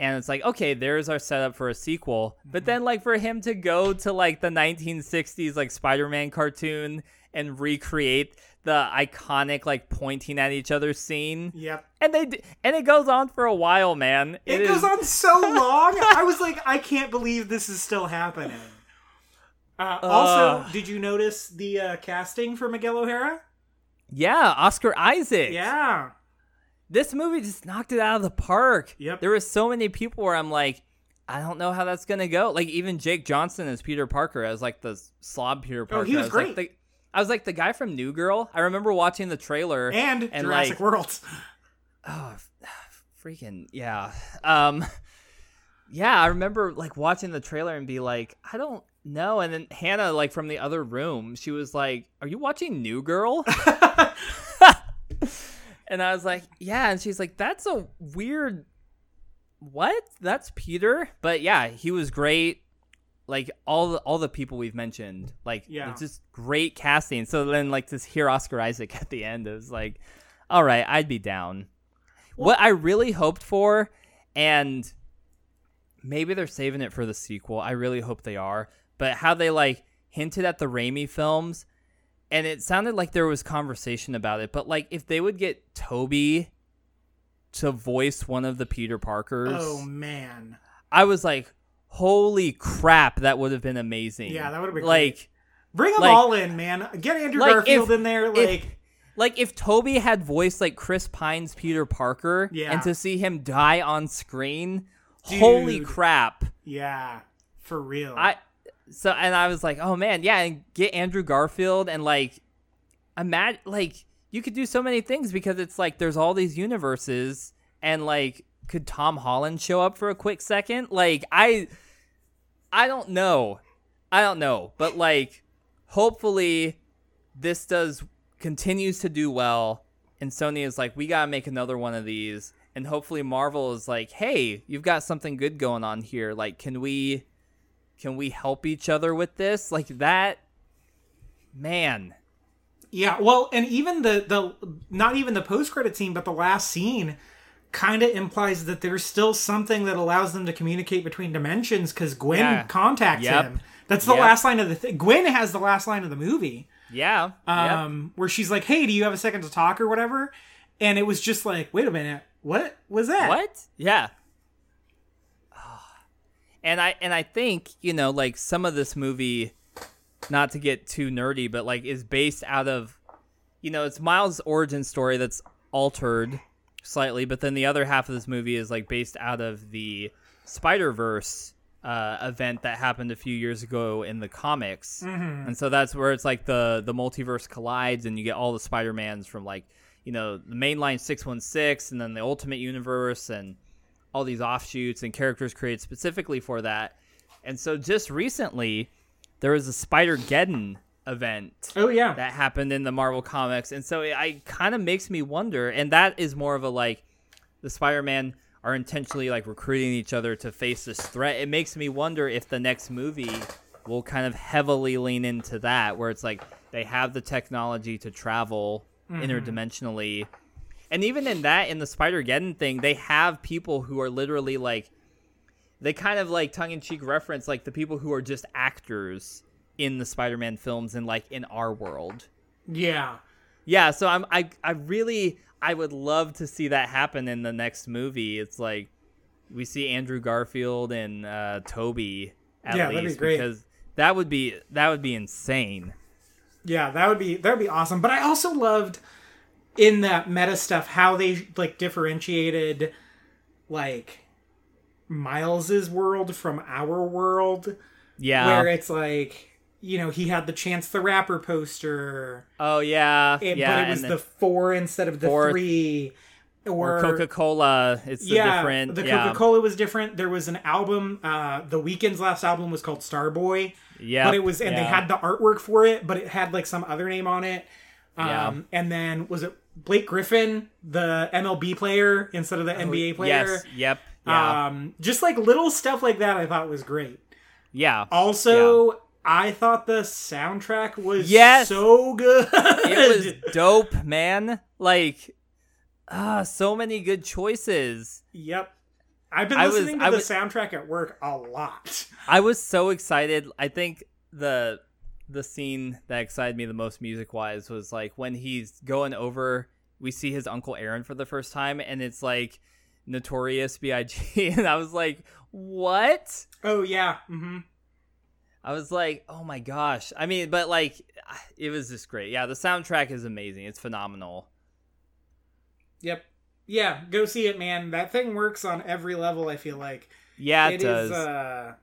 And it's like, okay, there's our setup for a sequel. But then, like, for him to go to like the 1960s, like Spider Man cartoon and recreate the iconic, like, pointing at each other scene. Yep. And they d- and it goes on for a while, man. It goes on so long. I was like, I can't believe this is still happening. Uh, also, Ugh. did you notice the uh, casting for Miguel O'Hara? Yeah, Oscar Isaac. Yeah. This movie just knocked it out of the park. Yep. There was so many people where I'm like, I don't know how that's gonna go. Like even Jake Johnson as Peter Parker as like the slob Peter Parker. Oh, he was I Like great. the, I was like the guy from New Girl. I remember watching the trailer And, and Jurassic like, World. oh, freaking yeah. Um, yeah, I remember like watching the trailer and be like, I don't know. And then Hannah, like from the other room, she was like, Are you watching New Girl? and I was like, Yeah. And she's like, That's a weird. What? That's Peter. But yeah, he was great. Like all the all the people we've mentioned, like Yeah. it's just great casting. So then, like to hear Oscar Isaac at the end, it was like, all right, I'd be down. what I really hoped for, and maybe they're saving it for the sequel. I really hope they are. But how they like hinted at the Raimi films, and it sounded like there was conversation about it. But like if they would get Tobey to voice one of the Peter Parkers, oh, man. I was like, holy crap, that would have been amazing. Yeah, that would have been like Bring them Like- all in, man. Get Andrew Like, Garfield if- in there. if- Like, like if Tobey had voiced like Chris Pine's Peter Parker, Yeah. and to see him die on screen, holy crap! yeah, for real. I so and I was like, oh man, yeah, and get Andrew Garfield and like imagine like you could do so many things because it's like there's all these universes and like could Tom Holland show up for a quick second? Like I I don't know. I don't know, but like hopefully this does continues to do well and Sony is like we got to make another one of these and hopefully Marvel is like, "Hey, you've got something good going on here. Like can we can we help each other with this?" Like that man. Yeah, well, and even the the not even the post credit scene, but the last scene kind of implies that there's still something that allows them to communicate between dimensions because Gwen Yeah. contacts Yep. him. That's the Yep. last line of the thing. Gwen has the last line of the movie, Yeah. yep. um, where she's like, "Hey, do you have a second to talk or whatever?" And it was just like, "Wait a minute, what was that?" What? Yeah. And I and I think, you know, like some of this movie not to get too nerdy, but like is based out of you know, it's Miles' origin story that's altered slightly, but then the other half of this movie is like based out of the Spider-Verse uh, event that happened a few years ago in the comics. And so that's where it's like the the multiverse collides and you get all the Spider-Mans from like, you know, the mainline 616 and then the Ultimate Universe and all these offshoots and characters created specifically for that. And so just recently there was a Spider-Geddon event Oh yeah, that happened in the Marvel comics, and so it, I kind of makes me wonder. And that is more of a like the Spider-Man are intentionally like recruiting each other to face this threat. It makes me wonder if the next movie will kind of heavily lean into that, where it's like they have the technology to travel mm-hmm. interdimensionally. And even in that, in the Spider-Geddon thing, they have people who are literally like, they kind of like tongue-in-cheek reference like the people who are just actors in the Spider-Man films and like in our world. yeah. Yeah, so I'm I I really I would love to see that happen in the next movie. It's like we see Andrew Garfield and uh, Tobey at Yeah, be least great. because that would be that would be insane. Yeah, that would be that would be awesome. But I also loved in that meta stuff how they like differentiated like Miles's world from our world, Yeah. where it's like you know he had the Chance the Rapper poster, oh yeah. it, yeah. but it was the four instead of the Four- three. Or, or Coca Cola. It's the yeah, different. the. Coca Cola was different. There was an album. Uh, the Weeknd's last album was called Starboy. Yeah. but it was and they had the artwork for it but it had like some other name on it um Yeah. and then was it blake griffin the mlb player instead of the nba player Oh, Yes. Yep. Yeah. um just like little stuff like that i thought was great yeah. also i thought the soundtrack was Yes. so good it was dope, man. Like, ah, so many good choices. yep i've been I was- listening to I the was- soundtrack at work a lot I was so excited. I think the the scene that excited me the most music wise was like when he's going over. We see his uncle Aaron for the first time, and it's like Notorious B.I.G. and I was like, "What?" oh yeah hmm I was like, "Oh my gosh!" I mean, but like, it was just great. Yeah, the soundtrack is amazing. It's phenomenal. yep yeah go see it man that thing works on every level i feel like Yeah, it, It does. is, uh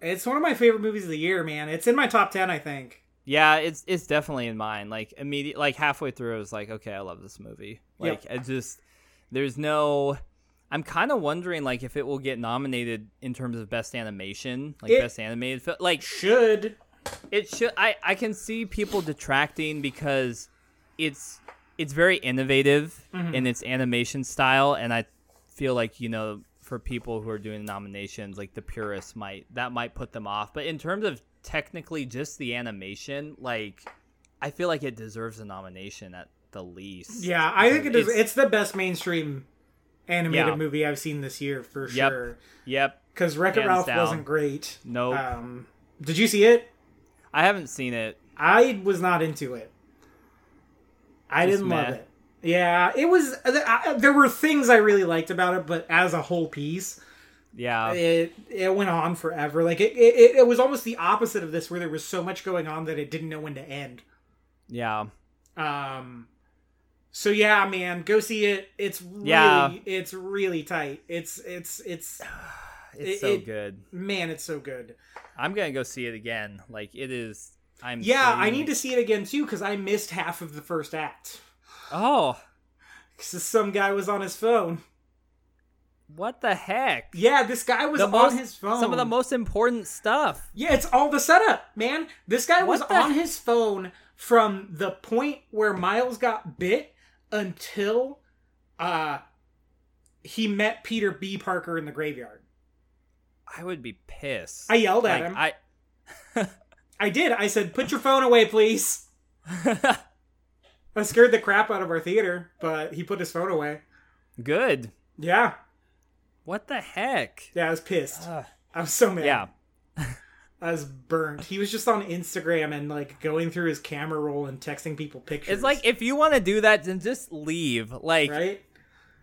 it's one of my favorite movies of the year man it's in my top 10 i think Yeah, it's it's definitely in mine. Like immediate, like halfway through, I was like, okay, I love this movie. Like Yep. I just, there's no. I'm kind of wondering like if it will get nominated in terms of best animation, like It- best animated film. Like should it should. I I can see people detracting because it's it's very innovative Mm-hmm. in its animation style, and I feel like you know for people who are doing nominations, like the purists might that might put them off. But in terms of technically just the animation, like I feel like it deserves a nomination at the least. yeah i think it is It's- it's the best mainstream animated Yeah. movie i've seen this year for Yep. sure Yep. because wreck it ralph down. wasn't great Nope. um did you see it I haven't seen it. i was not into it i Just didn't love it yeah it was I, there were things i really liked about it but as a whole piece Yeah. it it went on forever. Like it, it it was almost the opposite of this, where there was so much going on that it didn't know when to end. Yeah. Um, so yeah, man, go see it. It's really, Yeah. it's really tight. It's it's it's It's It- so it- good. man, it's so good. I'm gonna go see it again. Like it is. I'm. Yeah, I need to see it again too because I missed half of the first act. Oh, Because some guy was on his phone. what the heck? Yeah, this guy was The on most- his phone. Some of the most important stuff. Yeah, it's all the setup, man. This guy was the- on his phone from the point where Miles got bit until uh he met Peter B. Parker in the graveyard. I would be pissed. I yelled at like, him. I. I did. I said, "Put your phone away, please." I scared the crap out of our theater, but he put his phone away. Good. Yeah, What the heck? yeah, I was pissed. Ugh. I was so mad. Yeah. I was burnt. He was just on Instagram and like going through his camera roll and texting people pictures. It's like if you want to do that, then just leave. Like right?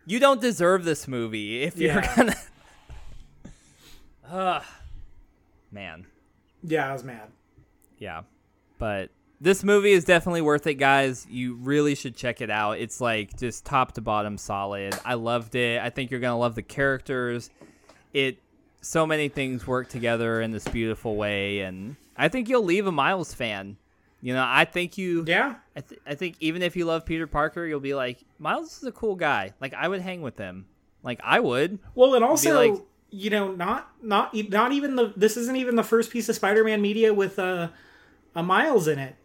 you don't deserve this movie if you're Yeah. gonna. Ugh. Man. Yeah, I was mad. Yeah. But this movie is definitely worth it, guys. You really should check it out. It's like just top to bottom solid. I loved it. I think you're going to love the characters. It so many things work together in this beautiful way and I think you'll leave a Miles fan. You know, I think you Yeah, I, th- I think even if you love Peter Parker, you'll be like, Miles is a cool guy. Like I would hang with him. Like I would. Well, and also, like- you know, not not not even the this isn't even the first piece of Spider-Man media with uh, a Miles in it.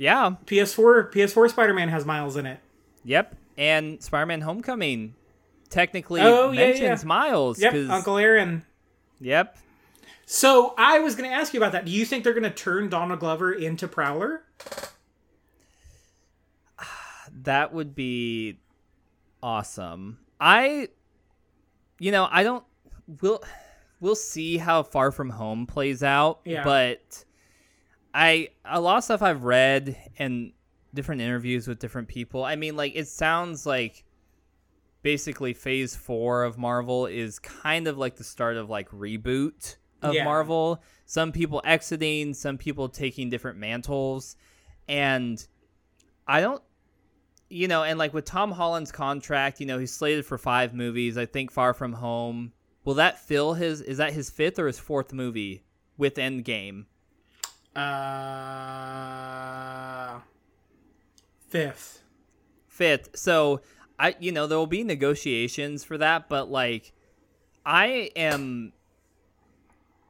Yeah. PS4 PS4 Spider-Man has Miles in it. Yep. And Spider-Man Homecoming technically Oh, mentions yeah. Miles. Yep, 'cause- Uncle Aaron. Yep. So I was going to ask you about that. Do you think they're going to turn Donald Glover into Prowler? That would be awesome. I you know, I don't we'll we'll see how Far From Home plays out, Yeah. but I a lot of stuff I've read and different interviews with different people. I mean, like it sounds like basically phase 4 of Marvel is kind of like the start of like reboot of Yeah. Marvel. Some people exiting, some people taking different mantles and I don't you know, and like with Tom Holland's contract, you know, he's slated for five movies. I think Far From Home. Will that fill his? Is that his fifth or his fourth movie with Endgame? Uh fifth. Fifth. So I, you know, there will be negotiations for that, but like, I am.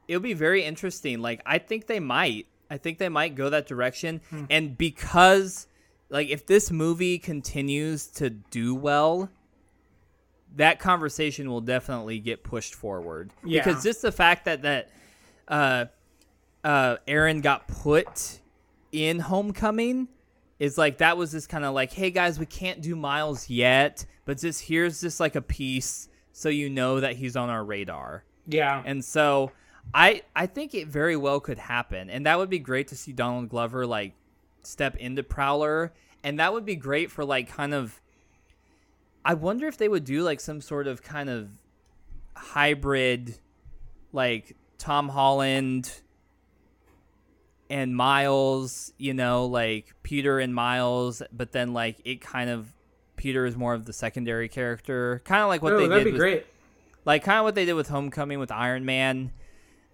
It'll be very interesting. Like, I think they might. I think they might go that direction, and because, like, if this movie continues to do well, that conversation will definitely get pushed forward. Yeah. Because just the fact that that uh, uh, Aaron got put in Homecoming is like that was just kind of like, hey guys, we can't do Miles yet, but just here's just like a piece so you know that he's on our radar. Yeah. And so I I think it very well could happen, and that would be great to see Donald Glover like step into Prowler, and that would be great for like kind of. I wonder if they would do like some sort of kind of hybrid, like Tom Holland and Miles, you know, like Peter and Miles, but then like it kind of Peter is more of the secondary character, kind of like what oh, they that'd did be with great. like kind of what they did with Homecoming with Iron Man,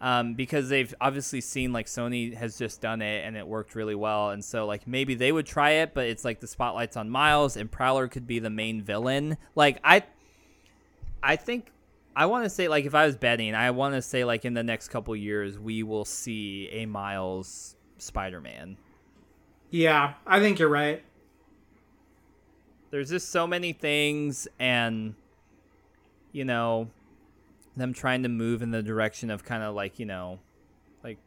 um, because they've obviously seen like Sony has just done it and it worked really well, and so like maybe they would try it, but it's like the spotlight's on Miles and Prowler could be the main villain. Like I, I think I want to say like if I was betting, I want to say like in the next couple years we will see a Miles Spider-Man. Yeah, I think you're right. there's just so many things and you know them trying to move in the direction of kind of like you know like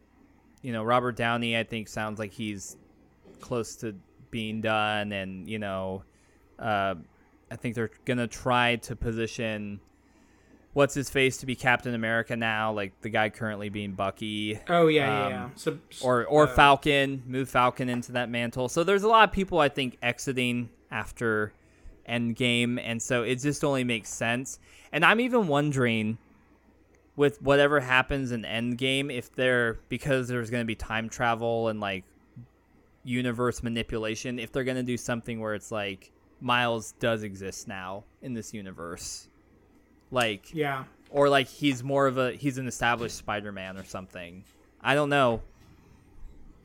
you know robert downey i think sounds like he's close to being done and you know uh, i think they're gonna try to position what's his face to be captain america now like the guy currently being bucky Oh yeah, yeah, Um, yeah. So or or uh, Falcon, move Falcon into that mantle. So there's a lot of people I think exiting after Endgame, and so it just only makes sense. And I'm even wondering with whatever happens in Endgame, if they're because there's going to be time travel and like universe manipulation, if they're going to do something where it's like Miles does exist now in this universe, like Yeah. or like he's more of a he's an established Spider-Man or something. I don't know.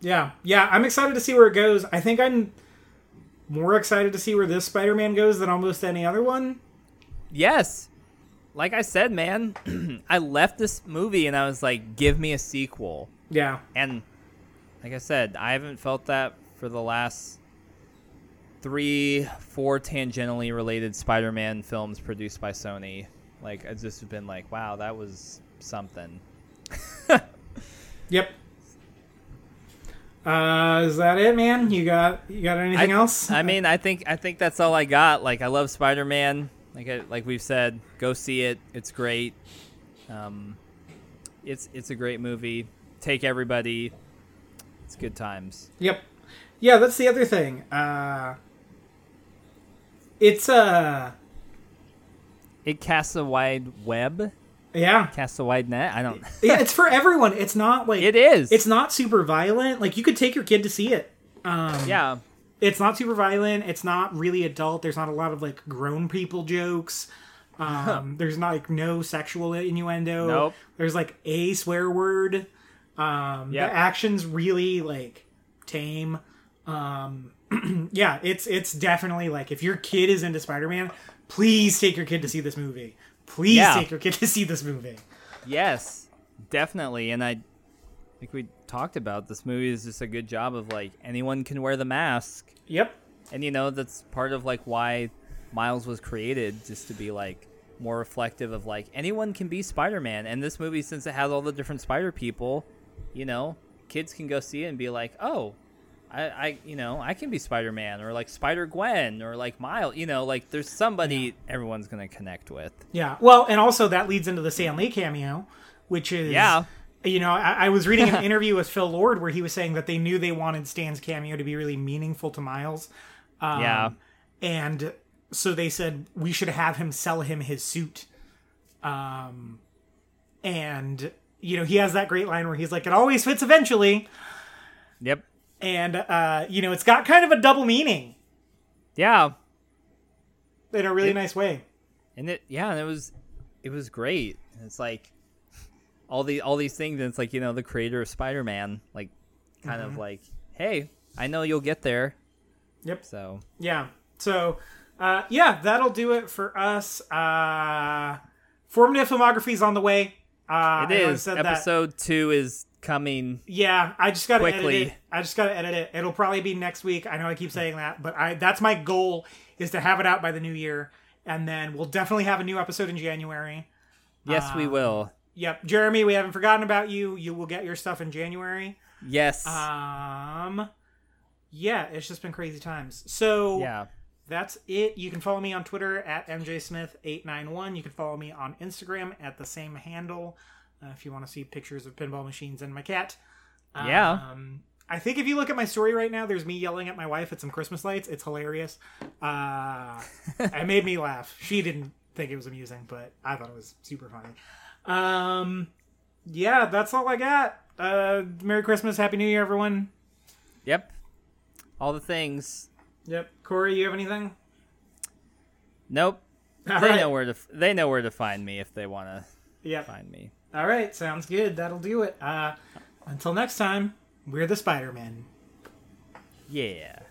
Yeah. Yeah. I'm excited to see where it goes. I think I'm more excited to see where this Spider Man goes than almost any other one. Yes. Like I said, man, I left this movie and I was like, give me a sequel. Yeah. And like I said, I haven't felt that for the last three, four tangentially related Spider Man films produced by Sony. Like, I've just have been like, wow, that was something. Yep. Uh, is that it, man? You got you got anything I, else? I mean, I think I think that's all I got. Like, I love Spider Man. Like, I, like we've said, go see it. It's great. Um, it's it's a great movie. Take everybody. It's good times. Yep. Yeah, that's the other thing. Uh, it's uh, It casts a wide web, yeah, casts a wide net. I don't. yeah. It's for everyone. It's not like it is. It's not super violent. Like you could take your kid to see it. Um, yeah. it's not super violent. It's not really adult. There's not a lot of like grown people jokes. Um, there's not like no sexual innuendo. Nope. There's like a swear word. Um, Yep. The action's really like tame. Um, yeah, it's it's definitely like if your kid is into Spider-Man, please take your kid to see this movie. Please Yeah. take your kid to see this movie. Yes, definitely. And I think we talked about this movie is just a good job of like anyone can wear the mask, Yep. and you know that's part of like why Miles was created, just to be like more reflective of like anyone can be Spider-Man. And this movie, since it has all the different Spider people, you know, kids can go see it and be like, oh. I, I, you know, I can be Spider-Man or like Spider Gwen or like Miles. You know, like there's somebody everyone's gonna connect with. Yeah. Well, and also that leads into the Stan Lee cameo, which is Yeah. You know, I, I was reading an interview with Phil Lord where he was saying that they knew they wanted Stan's cameo to be really meaningful to Miles. Um, Yeah. And so they said we should have him sell him his suit. Um, and you know he has that great line where he's like, "It always fits eventually," Yep. And uh, you know it's got kind of a double meaning Yeah. in a really nice way. and it yeah and it was it was great and it's like all the all these things and it's like you know the creator of spider-man like kind Mm-hmm. of like hey i know you'll get there Yep. so Yeah. So, uh, yeah, that'll do it for us. Uh, formative filmography is on the way. Uh, it I know I that. episode two is coming Yeah, I just got to edit Quickly. it. I just got to edit it. It'll probably be next week. I know I keep saying that, but I that's my goal is to have it out by the new year, and then we'll definitely have a new episode in January. yes we will Yep, Jeremy, we haven't forgotten about you. You will get your stuff in January. yes Um, yeah, it's just been crazy times. So yeah that's it. You can follow me on Twitter at mjsmith891. You can follow me on Instagram at the same handle uh, if you want to see pictures of pinball machines and my cat. Yeah. Um, I think if you look at my story right now, there's me yelling at my wife at some Christmas lights. It's hilarious. Uh, it made me laugh. She didn't think it was amusing, but I thought it was super funny. Um, yeah, that's all I got. Uh, Merry Christmas, Happy New Year, everyone. yep all the things Yep, Corey, you have anything? nope All they right. know where to f- they know where to find me if they want to Yep. find me All right, sounds good. That'll do it. Uh, until next time, we're the Spider Men. yeah